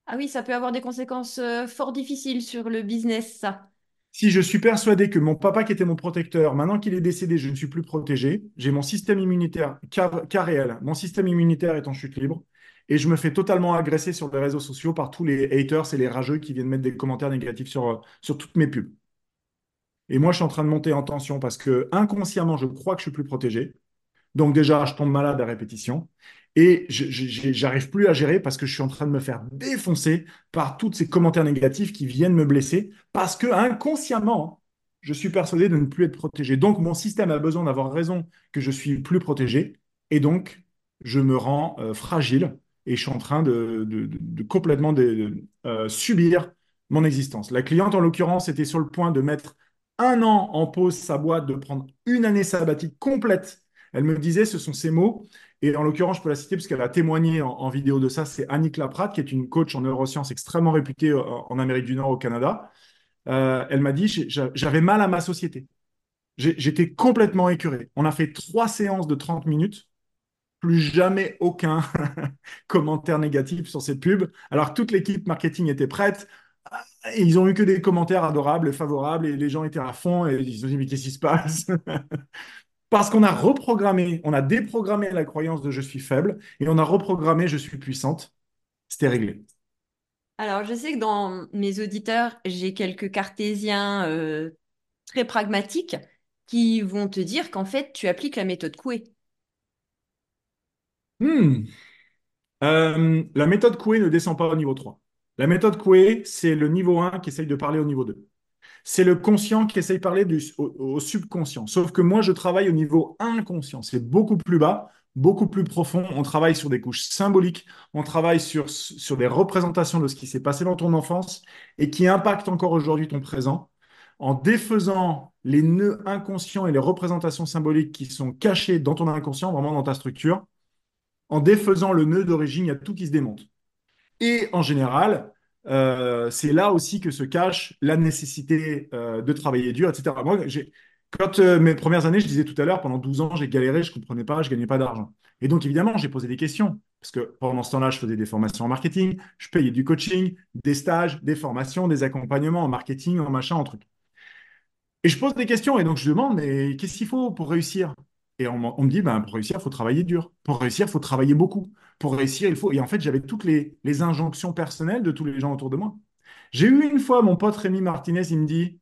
Ah oui, ça peut avoir des conséquences euh, fort difficiles sur le business, ça.
Si je suis persuadé que mon papa qui était mon protecteur, maintenant qu'il est décédé, je ne suis plus protégé, j'ai mon système immunitaire cas, cas réel, mon système immunitaire est en chute libre, et je me fais totalement agresser sur les réseaux sociaux par tous les haters et les rageux qui viennent mettre des commentaires négatifs sur, euh, sur toutes mes pubs. Et moi, je suis en train de monter en tension parce que inconsciemment, je crois que je suis plus protégé. Donc déjà, je tombe malade à répétition. Et j'arrive plus à gérer parce que je suis en train de me faire défoncer par tous ces commentaires négatifs qui viennent me blesser parce que inconsciemment, je suis persuadé de ne plus être protégé. Donc mon système a besoin d'avoir raison que je suis plus protégé. Et donc, je me rends euh, fragile et je suis en train de, complètement euh, subir mon existence. La cliente, en l'occurrence, était sur le point de mettre un an en pause sa boîte, de prendre une année sabbatique complète. Elle me disait, ce sont ses mots, et en l'occurrence, je peux la citer parce qu'elle a témoigné en, vidéo de ça, c'est Annick Laprade, qui est une coach en neurosciences extrêmement réputée euh, en Amérique du Nord, au Canada. Euh, elle m'a dit, j'avais mal à ma société. J'étais complètement écœuré. On a fait trois séances de 30 minutes plus jamais aucun [laughs] commentaire négatif sur cette pub. Alors toute l'équipe marketing était prête. Et ils ont eu que des commentaires adorables, favorables, et les gens étaient à fond, et ils se sont dit, mais qu'est-ce qui se passe? [laughs] Parce qu'on a reprogrammé, on a déprogrammé la croyance de je suis faible, et on a reprogrammé je suis puissante. C'était réglé.
Alors, je sais que dans mes auditeurs, j'ai quelques cartésiens euh, très pragmatiques qui vont te dire qu'en fait, tu appliques la méthode Coué.
Hmm. Euh, la méthode Coué ne descend pas au niveau 3. La méthode Coué, c'est le niveau 1 qui essaye de parler au niveau 2. C'est le conscient qui essaye de parler au, subconscient. Sauf que moi, je travaille au niveau inconscient. C'est beaucoup plus bas, beaucoup plus profond. On travaille sur des couches symboliques, on travaille sur, sur des représentations de ce qui s'est passé dans ton enfance et qui impactent encore aujourd'hui ton présent. En défaisant les nœuds inconscients et les représentations symboliques qui sont cachées dans ton inconscient, vraiment dans ta structure, en défaisant le nœud d'origine, il y a tout qui se démonte. Et en général, euh, c'est là aussi que se cache la nécessité euh, de travailler dur, etc. Moi, quand euh, mes premières années, je disais tout à l'heure, pendant 12 ans, j'ai galéré, je ne comprenais pas, je ne gagnais pas d'argent. Et donc, évidemment, j'ai posé des questions. Parce que pendant ce temps-là, je faisais des formations en marketing, je payais du coaching, des stages, des formations, des accompagnements en marketing, en machin, en truc. Et je pose des questions et donc je demande, mais qu'est-ce qu'il faut pour réussir? Et on, me dit, ben, pour réussir, il faut travailler dur. Pour réussir, il faut travailler beaucoup. Pour réussir, il faut. Et en fait, j'avais toutes les, les, injonctions personnelles de tous les gens autour de moi. J'ai eu une fois mon pote Rémi Martinez, il me dit,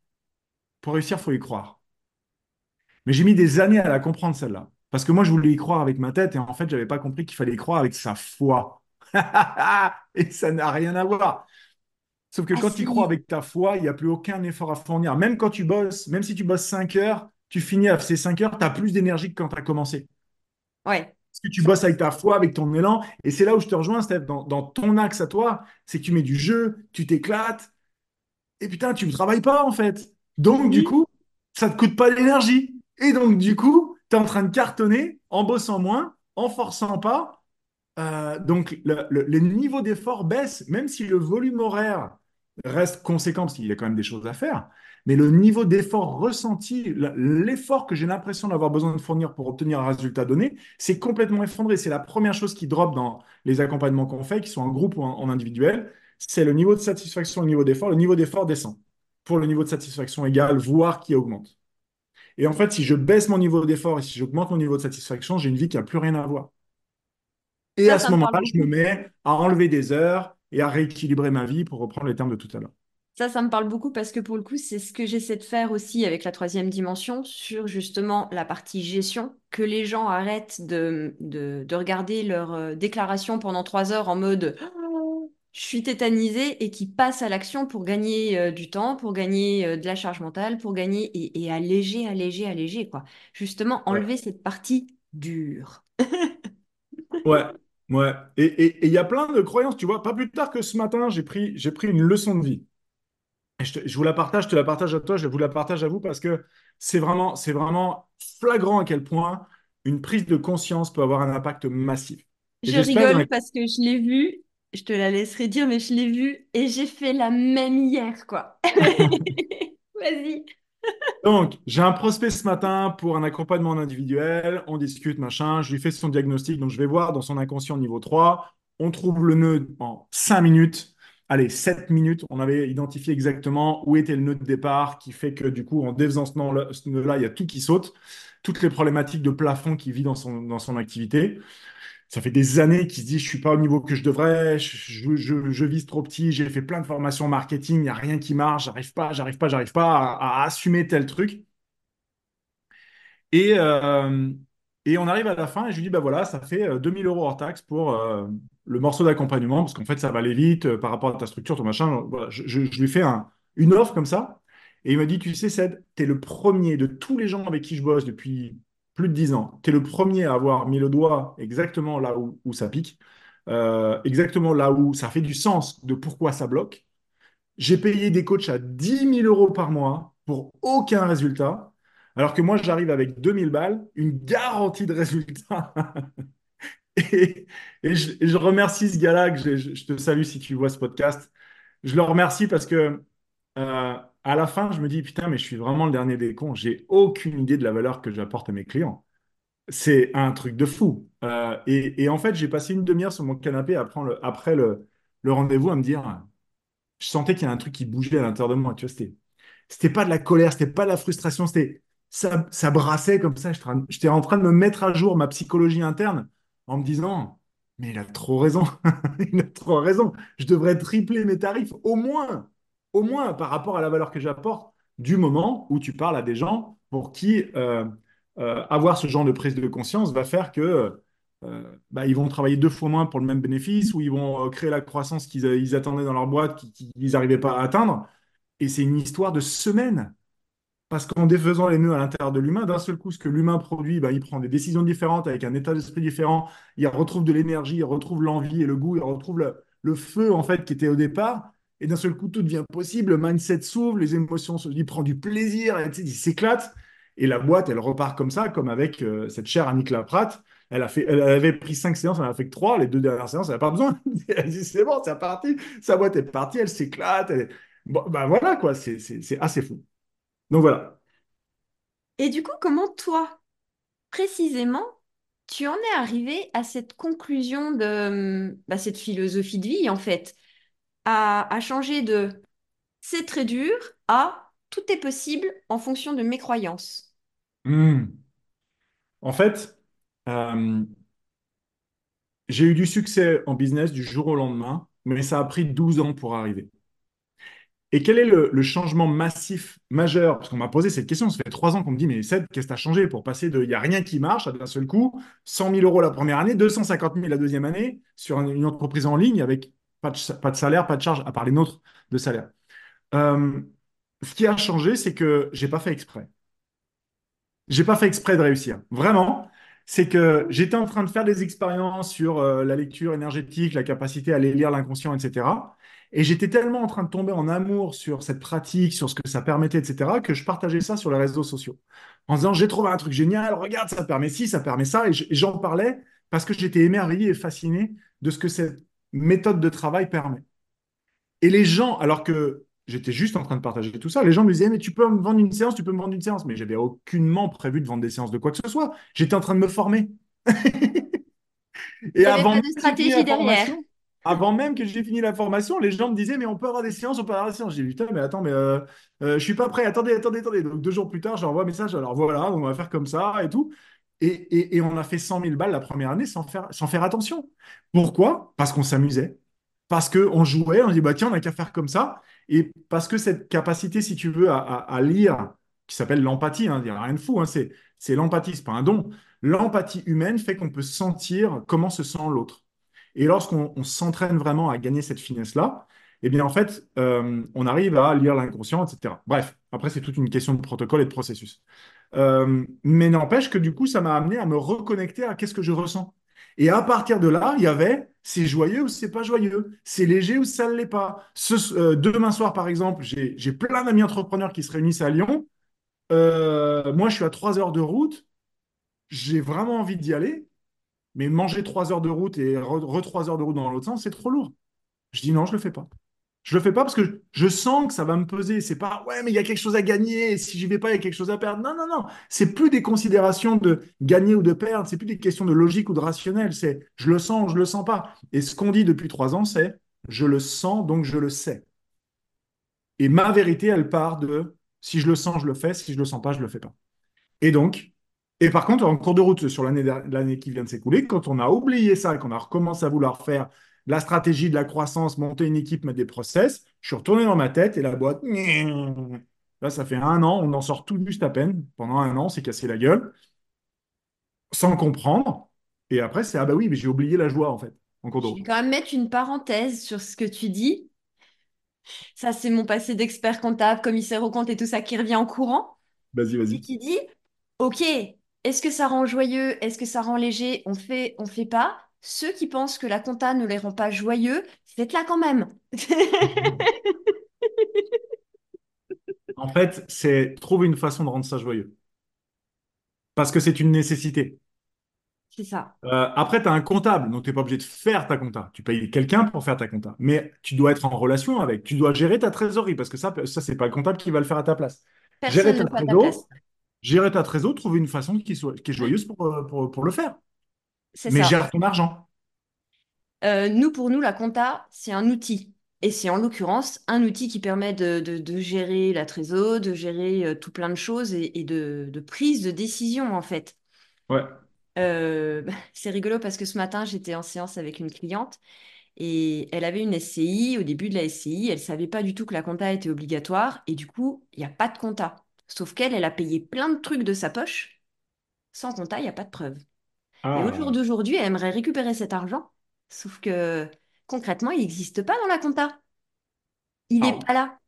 pour réussir, il faut y croire. Mais j'ai mis des années à la comprendre, celle-là. Parce que moi, je voulais y croire avec ma tête et en fait, je n'avais pas compris qu'il fallait y croire avec sa foi. [laughs] et ça n'a rien à voir. Sauf que ah, quand tu crois avec ta foi, il n'y a plus aucun effort à fournir. Même quand tu bosses, même si tu bosses 5 heures, tu finis à ces 5 heures, tu as plus d'énergie que quand tu as commencé.
Ouais.
Parce que tu bosses avec ta foi, avec ton élan. Et c'est là où je te rejoins, Steph, dans, ton axe à toi, c'est que tu mets du jeu, tu t'éclates. Et putain, tu ne travailles pas, en fait. Donc, du coup, ça ne te coûte pas d'énergie. Et donc, du coup, tu es en train de cartonner en bossant moins, en forçant pas. Euh, donc, le, le niveau d'effort baisse, même si le volume horaire reste conséquent, parce qu'il y a quand même des choses à faire mais le niveau d'effort ressenti, l'effort que j'ai l'impression d'avoir besoin de fournir pour obtenir un résultat donné, c'est complètement effondré. C'est la première chose qui drop dans les accompagnements qu'on fait, qui sont en groupe ou en, individuel, c'est le niveau de satisfaction, le niveau d'effort. Le niveau d'effort descend pour le niveau de satisfaction égal, voire qui augmente. Et en fait, si je baisse mon niveau d'effort et si j'augmente mon niveau de satisfaction, j'ai une vie qui n'a plus rien à voir. Et à ce moment-là, je me mets à enlever des heures et à rééquilibrer ma vie pour reprendre les termes de tout à l'heure.
Ça, ça me parle beaucoup parce que pour le coup, c'est ce que j'essaie de faire aussi avec la troisième dimension sur justement la partie gestion, que les gens arrêtent de, de, regarder leur euh, déclaration pendant trois heures en mode je suis tétanisé et qui passent à l'action pour gagner euh, du temps, pour gagner euh, de la charge mentale, pour gagner et, alléger, alléger, alléger, quoi. Justement, enlever cette partie dure. [laughs]
ouais, ouais. Et il y a plein de croyances, tu vois. Pas plus tard que ce matin, j'ai pris, j'ai pris une leçon de vie je, vous la partage, je te la partage à toi, je vous la partage à vous parce que c'est vraiment, c'est vraiment flagrant à quel point une prise de conscience peut avoir un impact massif.
je rigole parce que je l'ai vu, je te la laisserai dire, mais je l'ai vu et j'ai fait la même hier, quoi. [laughs] [laughs] Vas-y.
Donc, j'ai un prospect ce matin pour un accompagnement individuel, on discute, machin, je lui fais son diagnostic, donc je vais voir dans son inconscient niveau 3, on trouve le nœud en 5 minutes, allez, 7 minutes, on avait identifié exactement où était le nœud de départ, qui fait que du coup, en défaisant ce nœud-là, il y a tout qui saute, toutes les problématiques de plafond qu'il vit dans son, dans son activité. Ça fait des années qu'il se dit, je suis pas au niveau que je devrais, je, vise trop petit, j'ai fait plein de formations marketing, il n'y a rien qui marche, j'arrive pas, j'arrive pas, j'arrive pas à, assumer tel truc. Et, euh, et on arrive à la fin et je lui dis, bah voilà, ça fait 2000 euh, euros hors taxe pour euh, le morceau d'accompagnement, parce qu'en fait, ça va aller vite par rapport à ta structure, ton machin. je, lui fais une offre comme ça. Et il m'a dit, tu sais, Ced, tu es le premier de tous les gens avec qui je bosse depuis plus de 10 ans. Tu es le premier à avoir mis le doigt exactement là où, ça pique, exactement là où ça fait du sens de pourquoi ça bloque. J'ai payé des coachs à dix mille euros par mois pour aucun résultat, alors que moi, j'arrive avec 2000 balles, une garantie de résultat. [laughs] Et, je, remercie ce gars-là, je te salue si tu vois ce podcast. Je le remercie parce que euh, à la fin, je me dis, putain, mais je suis vraiment le dernier des cons. J'ai aucune idée de la valeur que j'apporte à mes clients. C'est un truc de fou. Euh, et, en fait, j'ai passé une demi-heure sur mon canapé après le, après le, rendez-vous à me dire, je sentais qu'il y a un truc qui bougeait à l'intérieur de moi. Tu vois, c'était, pas de la colère, c'était pas de la frustration, c'était, ça, ça brassait comme ça. J'étais en train de me mettre à jour ma psychologie interne en me disant, mais il a trop raison. [laughs] Il a trop raison. Je devrais tripler mes tarifs, au moins, au moins par rapport à la valeur que j'apporte du moment où tu parles à des gens pour qui euh, euh, avoir ce genre de prise de conscience va faire que euh, bah, ils vont travailler deux fois moins pour le même bénéfice ou ils vont créer la croissance qu'ils ils attendaient dans leur boîte qu'ils n'arrivaient pas à atteindre. Et c'est une histoire de semaines. Parce qu'en défaisant les nœuds à l'intérieur de l'humain, d'un seul coup, ce que l'humain produit, bah, il prend des décisions différentes avec un état d'esprit différent. Il retrouve de l'énergie, il retrouve l'envie et le goût, il retrouve le, le feu en fait qui était au départ. Et d'un seul coup, tout devient possible. Le mindset s'ouvre, les émotions, se- il prend du plaisir, et, il s'éclate. Et la boîte, elle repart comme ça, comme avec euh, cette chère Annick Laprate. Elle, a fait, elle avait pris cinq séances, elle en a fait que trois. Les deux dernières séances, elle n'a pas besoin. [laughs] Elle dit, c'est bon, c'est reparti. Sa boîte est partie, elle s'éclate. bah voilà, quoi, c'est assez fou. Donc voilà.
Et du coup, comment toi, précisément, tu en es arrivé à cette conclusion de bah, cette philosophie de vie, en fait, à, changer de c'est très dur à tout est possible en fonction de mes croyances.
Hmm. En fait, euh, j'ai eu du succès en business du jour au lendemain, mais ça a pris 12 ans pour arriver. Et quel est le, changement massif, majeur? Parce qu'on m'a posé cette question, ça fait trois ans qu'on me dit, mais Seb, qu'est-ce que tu changé pour passer de il n'y a rien qui marche à d'un seul coup, 100 000 euros la première année, 250 000 la deuxième année, sur un- une entreprise en ligne avec pas de, salaire, pas de charge, à part les nôtres de salaire. Euh, ce qui a changé, c'est que j'ai pas fait exprès. J'ai pas fait exprès de réussir. Vraiment, c'est que j'étais en train de faire des expériences sur euh, la lecture énergétique, la capacité à aller lire l'inconscient, etc. Et j'étais tellement en train de tomber en amour sur cette pratique, sur ce que ça permettait, etc., que je partageais ça sur les réseaux sociaux. En disant, j'ai trouvé un truc génial, regarde, ça permet ci, ça permet ça. Et j'en parlais parce que j'étais émerveillé et fasciné de ce que cette méthode de travail permet. Et les gens, alors que j'étais juste en train de partager tout ça, les gens me disaient, mais tu peux me vendre une séance, tu peux me vendre une séance. Mais j'avais aucunement prévu de vendre des séances de quoi que ce soit. J'étais en train de me former. [laughs] Et
n'y avait
avant
pas
même
de
que j'ai fini
stratégie
la
derrière.
formation, avant même que j'ai fini la formation, les gens me disaient, mais on peut avoir des séances, on peut avoir des séances. J'ai dit, putain, mais attends, mais euh, euh, je suis pas prêt. Attendez, attendez, attendez. Donc deux jours plus tard, j'envoie un message. Alors voilà, on va faire comme ça et tout. Et, on a fait 100 000 balles la première année sans faire, attention. Pourquoi? Parce qu'on s'amusait. Parce qu'on jouait, on dit, bah tiens, on n'a qu'à faire comme ça. Et parce que cette capacité, si tu veux, à, lire, qui s'appelle l'empathie, il n'y a rien de fou, hein, c'est, l'empathie, c'est pas un don. L'empathie humaine fait qu'on peut sentir comment se sent l'autre. Et lorsqu'on on s'entraîne vraiment à gagner cette finesse-là, eh bien, en fait, euh, on arrive à lire l'inconscient, etc. Bref, après, c'est toute une question de protocole et de processus. Euh, mais n'empêche que du coup, ça m'a amené à me reconnecter à qu'est-ce que je ressens. Et à partir de là, il y avait c'est joyeux ou c'est pas joyeux, c'est léger ou ça ne l'est pas? Euh, demain soir, par exemple, j'ai plein d'amis entrepreneurs qui se réunissent à Lyon. Euh, moi, je suis à trois heures de route. J'ai vraiment envie d'y aller, mais manger trois heures de route et re, trois heures de route dans l'autre sens, c'est trop lourd. Je dis non, je le fais pas. Je le fais pas parce que je sens que ça va me peser. C'est pas ouais, mais il y a quelque chose à gagner. Et si j'y vais pas, il y a quelque chose à perdre. Non, non, non. C'est plus des considérations de gagner ou de perdre. C'est plus des questions de logique ou de rationnel. C'est je le sens ou je le sens pas. Et ce qu'on dit depuis trois ans, c'est je le sens donc je le sais. Et ma vérité, elle part de si je le sens, je le fais. Si je le sens pas, je le fais pas. Et donc, et par contre, en cours de route sur l'année qui vient de s'écouler, quand on a oublié ça, qu'on a recommencé à vouloir faire la stratégie, de la croissance, monter une équipe, mettre des process, je suis retourné dans ma tête et la boîte, là, ça fait un an, on en sort tout juste à peine. Pendant un an, on s'est cassé la gueule, sans comprendre. Et après, c'est, ah bah oui, mais j'ai oublié la joie, en fait, en cours de
Je vais quand même mettre une parenthèse sur ce que tu dis. Ça, c'est mon passé d'expert comptable, commissaire aux comptes et tout ça qui revient en courant.
Vas-y,
Et
vas-y.
qui dit, OK, est-ce que ça rend joyeux? Est-ce que ça rend léger? On fait, on fait pas. Ceux qui pensent que la compta ne les rend pas joyeux, faites-la quand même. [laughs]
En fait, c'est trouver une façon de rendre ça joyeux. Parce que c'est une nécessité.
C'est ça.
Euh, après, tu as un comptable, donc tu n'es pas obligé de faire ta compta. Tu payes quelqu'un pour faire ta compta. Mais tu dois être en relation avec. Tu dois gérer ta trésorerie, parce que ça, ça c'est pas le comptable qui va le faire à ta place. Gérer ta trésor,
place.
gérer ta trésor, trouver une façon qui soit, qui est joyeuse pour, euh, pour, pour le faire. Mais
ça.
gère ton argent.
Euh, nous, pour nous, la compta, c'est un outil. Et c'est en l'occurrence un outil qui permet de, de- de gérer la trésor, de gérer euh, tout plein de choses et, et de, de prise de décision, en fait.
Ouais.
Euh, [laughs] c'est rigolo parce que ce matin, j'étais en séance avec une cliente et elle avait une SCI. Au début de la SCI, elle savait pas du tout que la compta était obligatoire et du coup, il n'y a pas de compta. Sauf qu'elle, elle a payé plein de trucs de sa poche. Sans compta, il n'y a pas de preuve. Et au jour
Ah,
d'aujourd'hui, elle aimerait récupérer cet argent. Sauf que concrètement, il n'existe pas dans la compta. Il n'est
ah.
pas là.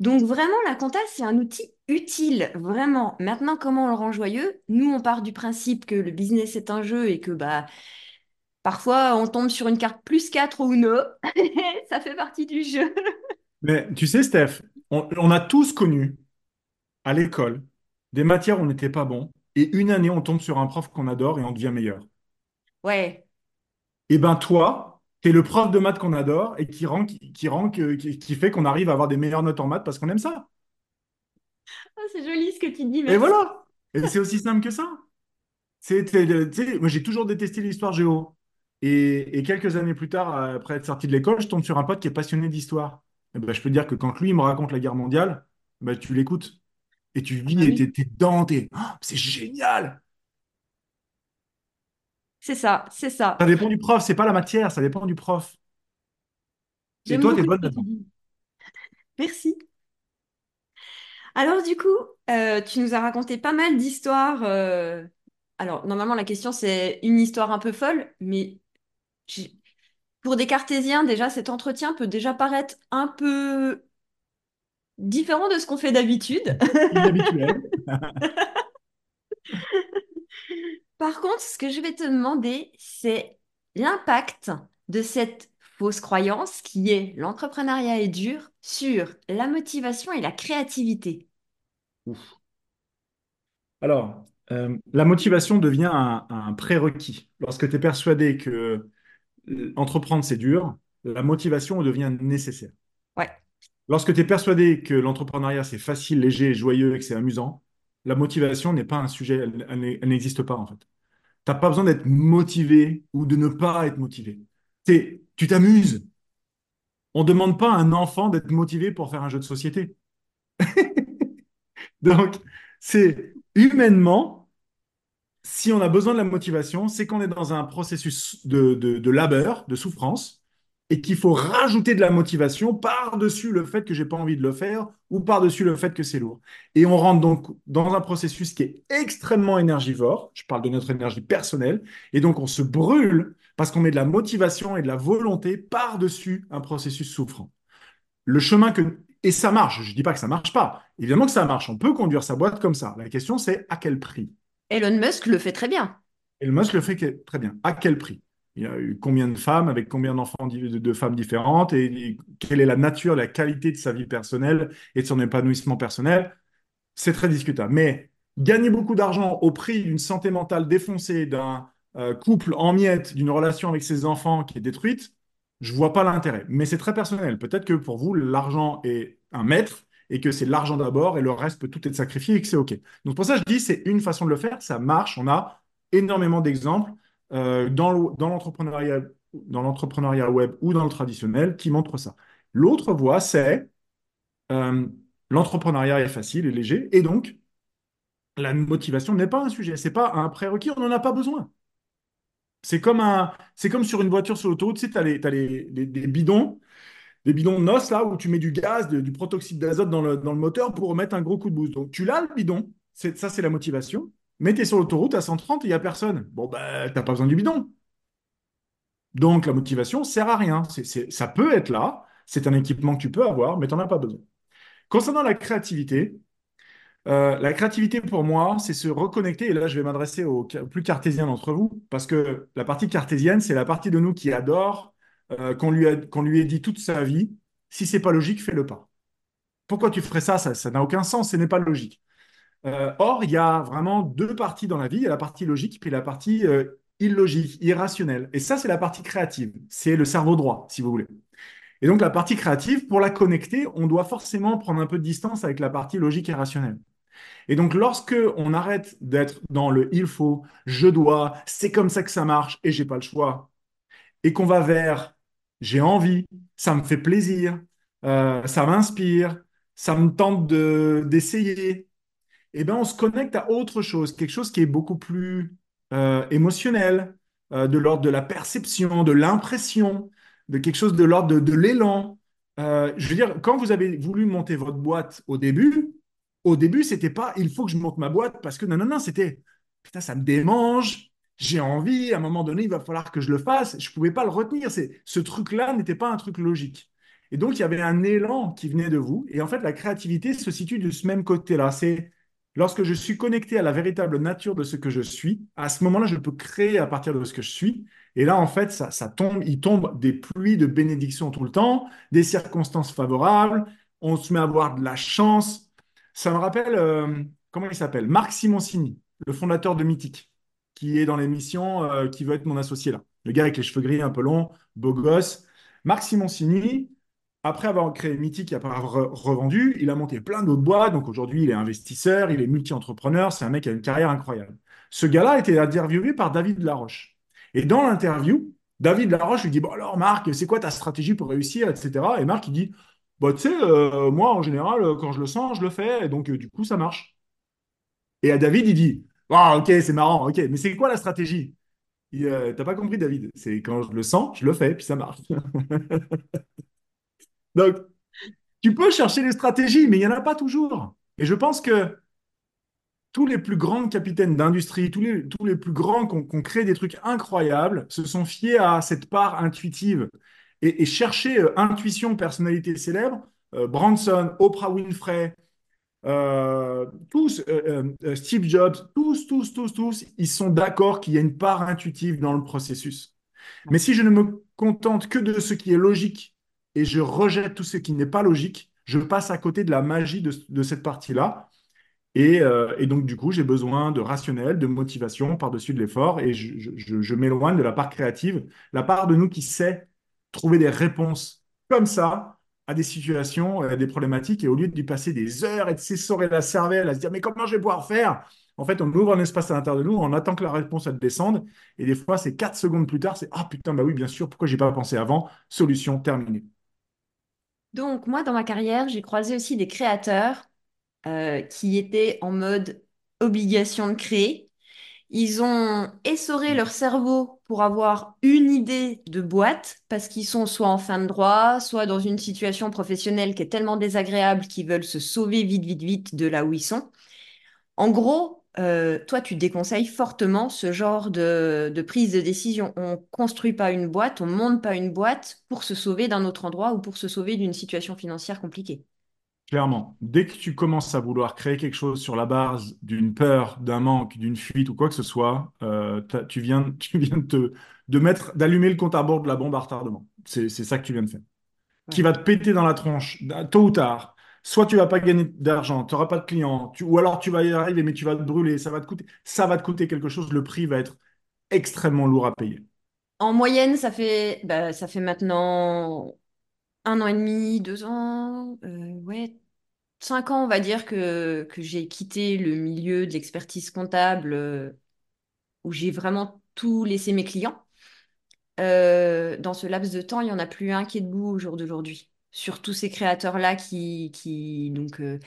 Donc vraiment, la compta, c'est un outil utile, vraiment. Maintenant, comment on le rend joyeux? Nous, on part du principe que le business est un jeu et que bah parfois on tombe sur une carte plus 4 ou Uno. [laughs] Ça fait partie du jeu. [laughs]
Mais tu sais, Steph, on, on a tous connu à l'école des matières où on n'était pas bon, et une année, on tombe sur un prof qu'on adore et on devient meilleur.
Ouais,
Et ben toi, tu es le prof de maths qu'on adore et qui rend, qui, qui rend que- qui, qui fait qu'on arrive à avoir des meilleures notes en maths parce qu'on aime ça.
Ah, c'est joli ce que tu dis,
Et voilà. Et c'est aussi simple que ça. C'est, moi, j'ai toujours détesté l'histoire géo. Et, et quelques années plus tard, après être sorti de l'école, je tombe sur un pote qui est passionné d'histoire. Et ben, je peux te dire que quand lui il me raconte la guerre mondiale, ben, tu l'écoutes et tu
Ah
vis
oui.
t'es, t'es dedans, t'es, Oh, c'est génial.
C'est ça, c'est
Ça
ça.
dépend du prof, c'est pas la matière, ça dépend du prof. Et toi, t'es bonne là-dedans.
dis. Merci. Alors du coup, euh, tu nous as raconté pas mal d'histoires. euh, Alors normalement, la question c'est une histoire un peu folle, mais j'ai- pour des cartésiens, déjà, cet entretien peut déjà paraître un peu différent de ce qu'on fait d'habitude. [laughs] Par contre, ce que je vais te demander, c'est l'impact de cette fausse croyance qui est l'entrepreneuriat est dur sur la motivation et la créativité.
Alors, euh, la motivation devient un, un prérequis. Lorsque tu es persuadé que euh, entreprendre, c'est dur, la motivation devient nécessaire.
Ouais,
Lorsque tu es persuadé que l'entrepreneuriat, c'est facile, léger, joyeux et que c'est amusant, la motivation n'est pas un sujet, elle, n'existe pas en fait. Tu n'as pas besoin d'être motivé ou de ne pas être motivé. Tu t'amuses. On ne demande pas à un enfant d'être motivé pour faire un jeu de société. [laughs] Donc, c'est humainement, si on a besoin de la motivation, c'est qu'on est dans un processus de labeur, de souffrance, et qu'il faut rajouter de la motivation par-dessus le fait que j'ai pas envie de le faire ou par-dessus le fait que c'est lourd. Et on rentre donc dans un processus qui est extrêmement énergivore. Je parle de notre énergie personnelle. Et donc, on se brûle parce qu'on met de la motivation et de la volonté par-dessus un processus souffrant. Le chemin que... Et ça marche. Je ne dis pas que ça marche pas. Évidemment que ça marche. On peut conduire sa boîte comme ça. La question, c'est à quel prix?
Elon Musk le fait très bien.
Et Musk le fait très bien. À quel prix? Il y a eu combien de femmes, avec combien d'enfants, de, femmes différentes, et, et quelle est la nature, la qualité de sa vie personnelle et de son épanouissement personnel? C'est très discutable. Mais gagner beaucoup d'argent au prix d'une santé mentale défoncée, d'un euh, couple en miettes, d'une relation avec ses enfants qui est détruite, je vois pas l'intérêt. Mais c'est très personnel. Peut-être que pour vous, l'argent est un maître et que c'est l'argent d'abord et le reste peut tout être sacrifié et que c'est OK. Donc pour ça, je dis, c'est une façon de le faire, ça marche. On a énormément d'exemples euh, dans le- dans l'entrepreneuriat, dans l'entrepreneuriat web ou dans le traditionnel qui montrent ça. L'autre voie, c'est euh, l'entrepreneuriat est facile et léger et donc la motivation n'est pas un sujet, c'est pas un prérequis, on n'en a pas besoin. C'est comme comme sur une voiture sur l'autoroute, tu sais, tu as, les, t'as les, les- bidons, des bidons de noces là où tu mets du gaz, du protoxyde d'azote dans le, dans le moteur pour mettre un gros coup de boost. Donc tu l'as le bidon, ça c'est la motivation, mais tu es sur l'autoroute à 130 et il n'y a personne. Bon, ben, t'as pas besoin du bidon. Donc la motivation sert à rien. Ça peut être là, c'est un équipement que tu peux avoir, mais tu n'en as pas besoin. Concernant la créativité, Euh, la créativité pour moi, c'est se reconnecter, et là je vais m'adresser aux plus cartésiens d'entre vous, parce que la partie cartésienne, c'est la partie de nous qui adore euh, qu'on lui ait dit toute sa vie, si c'est pas logique, fais-le pas. pourquoi tu ferais? Ça, ça n'a aucun sens, ce n'est pas logique. Euh, or, il y a vraiment deux parties dans la vie. Il y a la partie logique, puis la partie euh, illogique, irrationnelle. Et ça, c'est la partie créative. C'est le cerveau droit, si vous voulez. Et donc, la partie créative, pour la connecter, on doit forcément prendre un peu de distance avec la partie logique et rationnelle. Et donc, lorsque on arrête d'être dans le il faut, je dois, c'est comme ça que ça marche et j'ai pas le choix, et qu'on va vers j'ai envie, ça me fait plaisir, euh, ça m'inspire, ça me tente de d'essayer, eh ben, on se connecte à autre chose, quelque chose qui est beaucoup plus euh, émotionnel, euh, de l'ordre de la perception, de l'impression, de quelque chose de l'ordre de, l'élan. Euh, je veux dire, quand vous avez voulu monter votre boîte au début, au début, c'était pas il faut que je monte ma boîte parce que non, non, non, c'était putain, ça me démange, j'ai envie, à un moment donné, il va falloir que je le fasse. Je pouvais pas le retenir. C'est, ce truc-là n'était pas un truc logique. Et donc, il y avait un élan qui venait de vous. Et en fait, la créativité se situe de ce même côté-là. C'est Lorsque je suis connecté à la véritable nature de ce que je suis, à ce moment-là, je peux créer à partir de ce que je suis. Et là, en fait, ça, tombe, il tombe des pluies de bénédictions tout le temps, des circonstances favorables. On se met à avoir de la chance. Ça me rappelle, euh, comment il s'appelle? Marc Simoncini, le fondateur de Mythique, qui est dans l'émission, euh, qui veut être mon associé là. Le gars avec les cheveux gris un peu longs, beau gosse. Marc Simoncini, après avoir créé Mythique et avoir revendu, il a monté plein d'autres boîtes. Donc aujourd'hui, il est investisseur, il est multi-entrepreneur. C'est un mec qui a une carrière incroyable. Ce gars-là a été interviewé par David Laroche. Et dans l'interview, David Laroche lui dit Bon, alors, Marc, c'est quoi ta stratégie pour réussir, etc. Et Marc, il dit bah, Tu sais, euh, moi, en général, quand je le sens, je le fais. Et donc, euh, du coup, ça marche. Et à David, il dit Ah, ok, c'est marrant, ok, mais c'est quoi la stratégie? Euh, T'as pas compris, David C'est quand je le sens, je le fais, puis ça marche. Donc, tu peux chercher les stratégies, mais il n'y en a pas toujours. Et je pense que tous les plus grands capitaines d'industrie, tous les, plus grands qui ont, créé des trucs incroyables, se sont fiés à cette part intuitive et, chercher euh, intuition, personnalité célèbre. Euh, Branson, Oprah Winfrey, euh, Steve Jobs, tous, tous, tous, tous, ils sont d'accord qu'il y a une part intuitive dans le processus. Mais si je ne me contente que de ce qui est logique et je rejette tout ce qui n'est pas logique, je passe à côté de la magie de, cette partie-là. Euh, et, donc, du coup, j'ai besoin de rationnel, de motivation par-dessus de l'effort, et je, m'éloigne de la part créative, la part de nous qui sait trouver des réponses comme ça à des situations, à des problématiques, et au lieu de passer des heures et de s'essorer la cervelle, à se dire, mais comment je vais pouvoir faire? En fait, on ouvre un espace à l'intérieur de nous, on attend que la réponse descende, et des fois, c'est quatre secondes plus tard, c'est, ah putain, bah oui, bien sûr, pourquoi j'ai pas pensé avant? Solution terminée.
Donc, moi, dans ma carrière, j'ai croisé aussi des créateurs euh, qui étaient en mode obligation de créer. Ils ont essoré leur cerveau pour avoir une idée de boîte parce qu'ils sont soit en fin de droit, soit dans une situation professionnelle qui est tellement désagréable qu'ils veulent se sauver vite, vite, vite de là où ils sont. En gros, euh, toi, tu déconseilles fortement ce genre de, prise de décision. On ne construit pas une boîte, on ne monte pas une boîte pour se sauver d'un autre endroit ou pour se sauver d'une situation financière compliquée.
Clairement, dès que tu commences à vouloir créer quelque chose sur la base d'une peur, d'un manque, d'une fuite ou quoi que ce soit, euh, tu viens, [laughs] tu viens de, te, de mettre, d'allumer le compte à bord de la bombe à retardement. C'est ça que tu viens de faire. Qui va te péter dans la tronche, tôt ou tard soit tu vas pas gagner d'argent, tu n'auras pas de clients, ou alors tu vas y arriver, mais tu vas te brûler, ça va te coûter, ça va te coûter quelque chose, le prix va être extrêmement lourd à payer.
En moyenne, ça fait, bah, maintenant un an et demi, deux ans, euh, ouais, cinq ans, on va dire, que, que j'ai quitté le milieu de l'expertise comptable euh, où j'ai vraiment tout laissé mes clients. Euh, dans ce laps de temps, il n'y en a plus un qui est debout au jour d'aujourd'hui sur tous ces créateurs-là qui, qui donc, euh,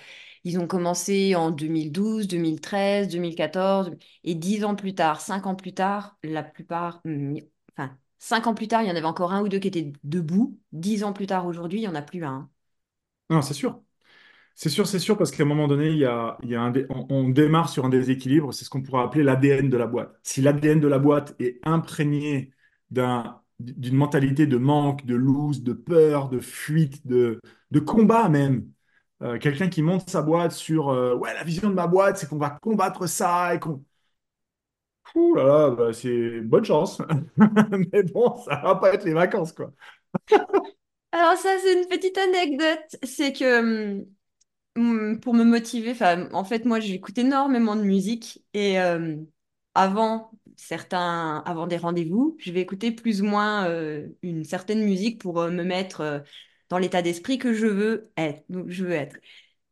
ils ont commencé en 2012, 2013, 2014, et dix ans plus tard, cinq ans plus tard, la plupart, hmm, enfin, cinq ans plus tard, il y en avait encore un ou deux qui étaient debout. Dix ans plus tard, aujourd'hui, il n'y en a plus un.
Non, c'est sûr. C'est sûr, c'est sûr, parce qu'à un moment donné, il y a, il y a un on, démarre sur un déséquilibre, c'est ce qu'on pourrait appeler l'ADN de la boîte. Si l'ADN de la boîte est imprégné d'un d'une mentalité de manque, de lose, de peur, de fuite, de, de combat même. Euh, quelqu'un qui monte sa boîte sur euh, ouais la vision de ma boîte c'est qu'on va combattre ça et qu'on Ouh là là bah, c'est bonne chance. [laughs] Mais bon ça va pas être les vacances quoi. [laughs]
Alors ça c'est une petite anecdote. C'est que hum, hum, pour me motiver, en fait, moi, j'écoute énormément de musique et euh, avant certains, avant des rendez-vous, je vais écouter plus ou moins euh, une certaine musique pour euh, me mettre euh, dans l'état d'esprit que je veux être. Je veux être.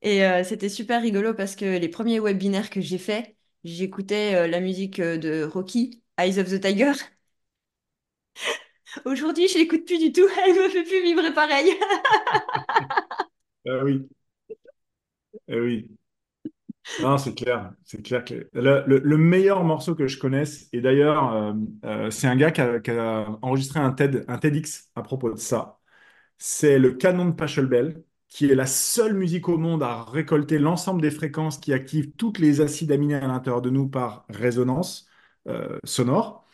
Et c'était super rigolo parce que les premiers webinaires que j'ai faits, j'écoutais la musique de Rocky, Eyes of the Tiger. [laughs] Aujourd'hui, je l'écoute plus du tout. [laughs] Elle me fait plus vibrer pareil. [laughs]
Ah oui, ah oui. Non, c'est clair, c'est clair le, le- le meilleur morceau que je connaisse, et d'ailleurs, euh, euh, c'est un gars qui a, enregistré un TED, un TEDx à propos de ça. C'est le canon de Pachelbel, qui est la seule musique au monde à récolter l'ensemble des fréquences qui activent toutes les acides aminés à l'intérieur de nous par résonance euh, sonore.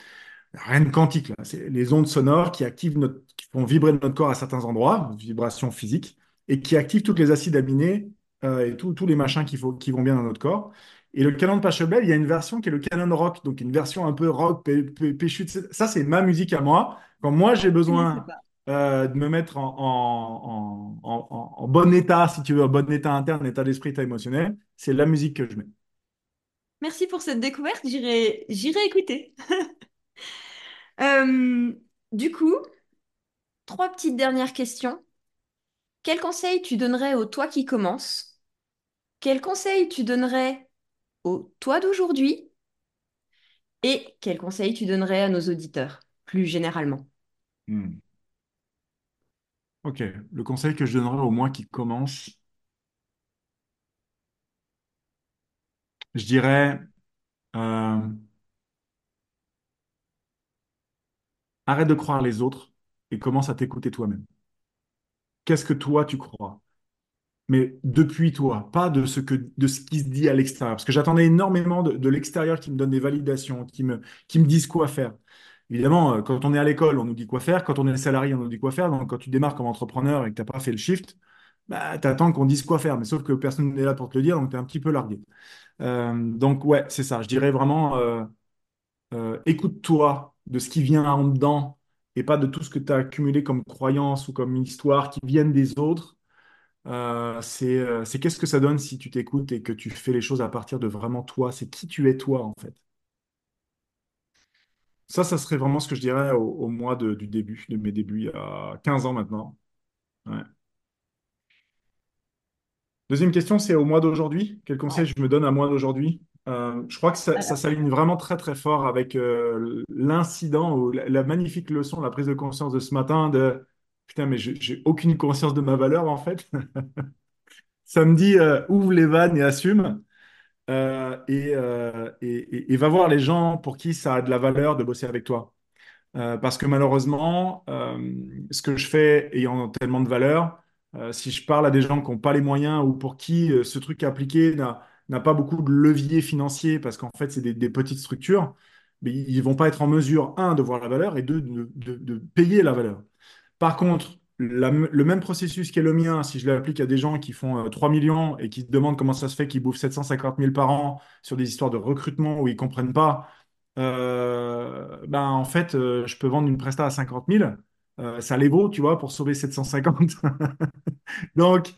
Rien de quantique. C'est les ondes sonores qui activent qui font vibrer notre corps à certains endroits, vibrations physiques, et qui activent tous les acides aminés euh, et tous les machins qu'il faut, qui vont bien dans notre corps. Et le canon de Pachelbel, il y a une version qui est le canon rock, donc une version un peu rock, pé- pé- péchu. Ça, c'est ma musique à moi. Quand moi, j'ai besoin euh, de me mettre en, en, en, bon état, si tu veux, en bon état interne, état d'esprit, état émotionnel, c'est la musique que je mets.
Merci pour cette découverte. J'irai, j'irai écouter. [laughs] Euh, du coup, trois petites dernières questions. Quel conseil tu donnerais au toi qui commence? Quel conseil tu donnerais au toi d'aujourd'hui? Et quel conseil tu donnerais à nos auditeurs, plus généralement?
Hmm. Ok, le conseil que je donnerais au moi qui commence, je dirais, euh, arrête de croire les autres et commence à t'écouter toi-même. Qu'est-ce que toi tu crois? Mais depuis toi, pas de ce qui se dit à l'extérieur. Parce que j'attendais énormément de, l'extérieur qui me donne des validations, qui me, qui disent quoi faire. Évidemment, euh, quand on est à l'école, on nous dit quoi faire. Quand on est salarié, on nous dit quoi faire. Donc, quand tu démarres comme entrepreneur et que tu n'as pas fait le shift, bah, tu attends qu'on dise quoi faire. Mais sauf que personne n'est là pour te le dire, donc tu es un petit peu largué. Euh, donc, ouais, c'est ça. Je dirais vraiment, euh, écoute-toi de ce qui vient en dedans et pas de tout ce que tu as accumulé comme croyance ou comme histoire qui viennent des autres. Euh, c'est euh, c'est qu'est-ce que ça donne si tu t'écoutes et que tu fais les choses à partir de vraiment toi? C'est qui tu es toi, en fait? Ça, ça serait vraiment ce que je dirais au, au mois de- du début, de mes débuts, il y a 15 ans maintenant. Ouais. Deuxième question, c'est au mois d'aujourd'hui? Quel conseil je me donne à moi d'aujourd'hui? Euh, je crois que ça, s'aligne vraiment très très fort avec euh, l'incident ou la, la magnifique leçon, la prise de conscience de ce matin de putain, mais j'ai aucune conscience de ma valeur en fait. [laughs] Ça me dit euh, ouvre les vannes et assume. Euh, et, et, et- va voir les gens pour qui ça a de la valeur de bosser avec toi. Parce que malheureusement, ce que je fais ayant tellement de valeur, si je parle à des gens qui n'ont pas les moyens ou pour qui ce truc appliqué n'a n'a pas beaucoup de levier financier, parce qu'en fait, c'est des, petites structures, mais ils ne vont pas être en mesure, un, de voir la valeur et deux, de, payer la valeur. Par contre, le même processus qui est le mien, si je l'applique à des gens qui font euh, 3 millions et qui se demandent comment ça se fait qu'ils bouffent 750 000 par an sur des histoires de recrutement où ils comprennent pas, euh, ben en fait, euh, je peux vendre une presta à 50 000, euh, ça les vaut, tu vois, pour sauver 750. [laughs] Donc,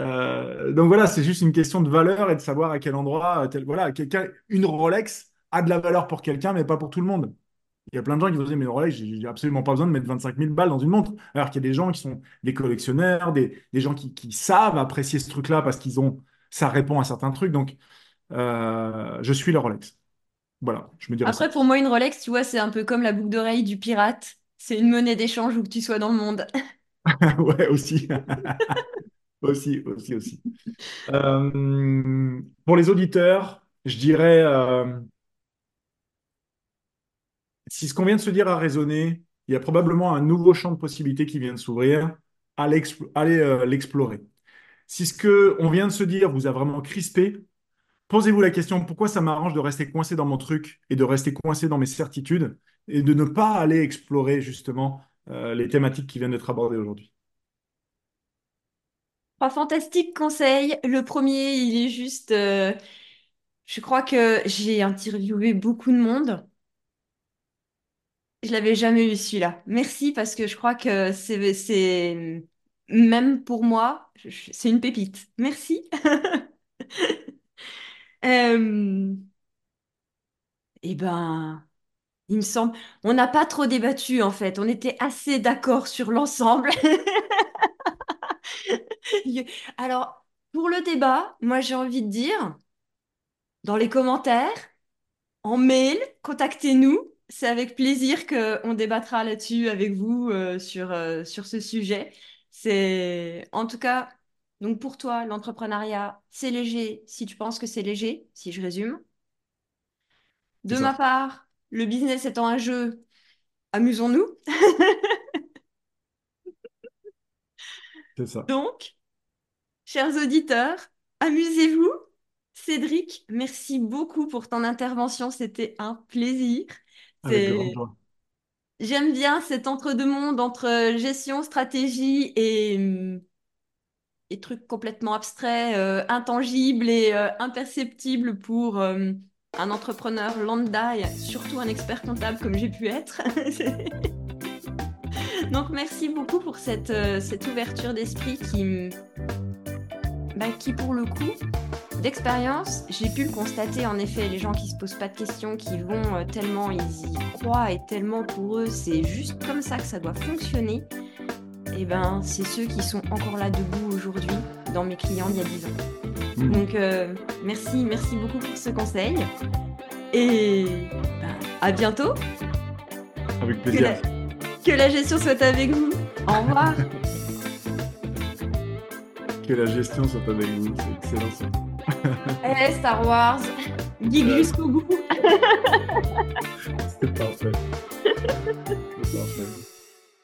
euh, donc voilà, c'est juste une question de valeur et de savoir à quel endroit, tel, voilà, quelqu'un, une Rolex a de la valeur pour quelqu'un, mais pas pour tout le monde. Il y a plein de gens qui vont dire, mais Rolex, j'ai absolument pas besoin de mettre 25 000 balles dans une montre. Alors qu'il y a des gens qui sont des collectionneurs, des, des gens qui, qui savent apprécier ce truc-là parce qu'ils ont, ça répond à certains trucs. Donc, euh, je suis le Rolex. Voilà, je me dirais ça.
après, pour moi, une Rolex, tu vois, c'est un peu comme la boucle d'oreille du pirate. C'est une monnaie d'échange où que tu sois dans le monde. [laughs]
Ouais, aussi. [laughs] Aussi, aussi, aussi. Euh, pour les auditeurs, je dirais, euh, si ce qu'on vient de se dire a résonné, il y a probablement un nouveau champ de possibilités qui vient de s'ouvrir. Allez, euh, l'explorer. Si ce que on vient de se dire vous a vraiment crispé, posez-vous la question pourquoi ça m'arrange de rester coincé dans mon truc et de rester coincé dans mes certitudes et de ne pas aller explorer justement les thématiques qui viennent d'être abordées aujourd'hui?
Trois fantastiques conseils. Le premier, il est juste, euh, je crois que j'ai interviewé beaucoup de monde. Je l'avais jamais eu celui-là. Merci parce que je crois que c'est, même pour moi, c'est une pépite. Merci. [laughs] Euh, eh ben, il me semble, on n'a pas trop débattu en fait. On était assez d'accord sur l'ensemble. [laughs] [laughs] Alors, pour le débat, moi j'ai envie de dire, dans les commentaires, en mail, contactez-nous. C'est avec plaisir qu'on débattra là-dessus avec vous euh, sur, euh, sur ce sujet. C'est en tout cas, donc pour toi, l'entrepreneuriat, c'est léger si tu penses que c'est léger, si je résume. De ma part, le business étant un jeu, amusons-nous. [laughs]
c'est ça.
Donc, chers auditeurs, amusez-vous. Cédric, merci beaucoup pour ton intervention, c'était un plaisir.
Avec.
J'aime bien cet entre-deux-mondes entre gestion, stratégie et, hum, et trucs complètement abstraits, euh, intangibles et euh, imperceptibles pour euh, un entrepreneur lambda et surtout un expert comptable comme j'ai pu être. [laughs] Donc merci beaucoup pour cette, euh, cette ouverture d'esprit qui, bah, qui, pour le coup, d'expérience, j'ai pu le constater en effet, les gens qui se posent pas de questions, qui vont euh, tellement ils y croient et tellement pour eux c'est juste comme ça que ça doit fonctionner, et ben c'est ceux qui sont encore là debout aujourd'hui dans mes clients d'il y a 10 ans.
Mm.
Donc euh, merci, merci beaucoup pour ce conseil et ben, à bientôt.
Avec plaisir.
Que la gestion soit avec vous. Au revoir.
Que la gestion soit avec vous. C'est excellent ça. [laughs]
Eh, Star Wars, geek jusqu'au bout. [laughs]
C'est parfait. C'est parfait.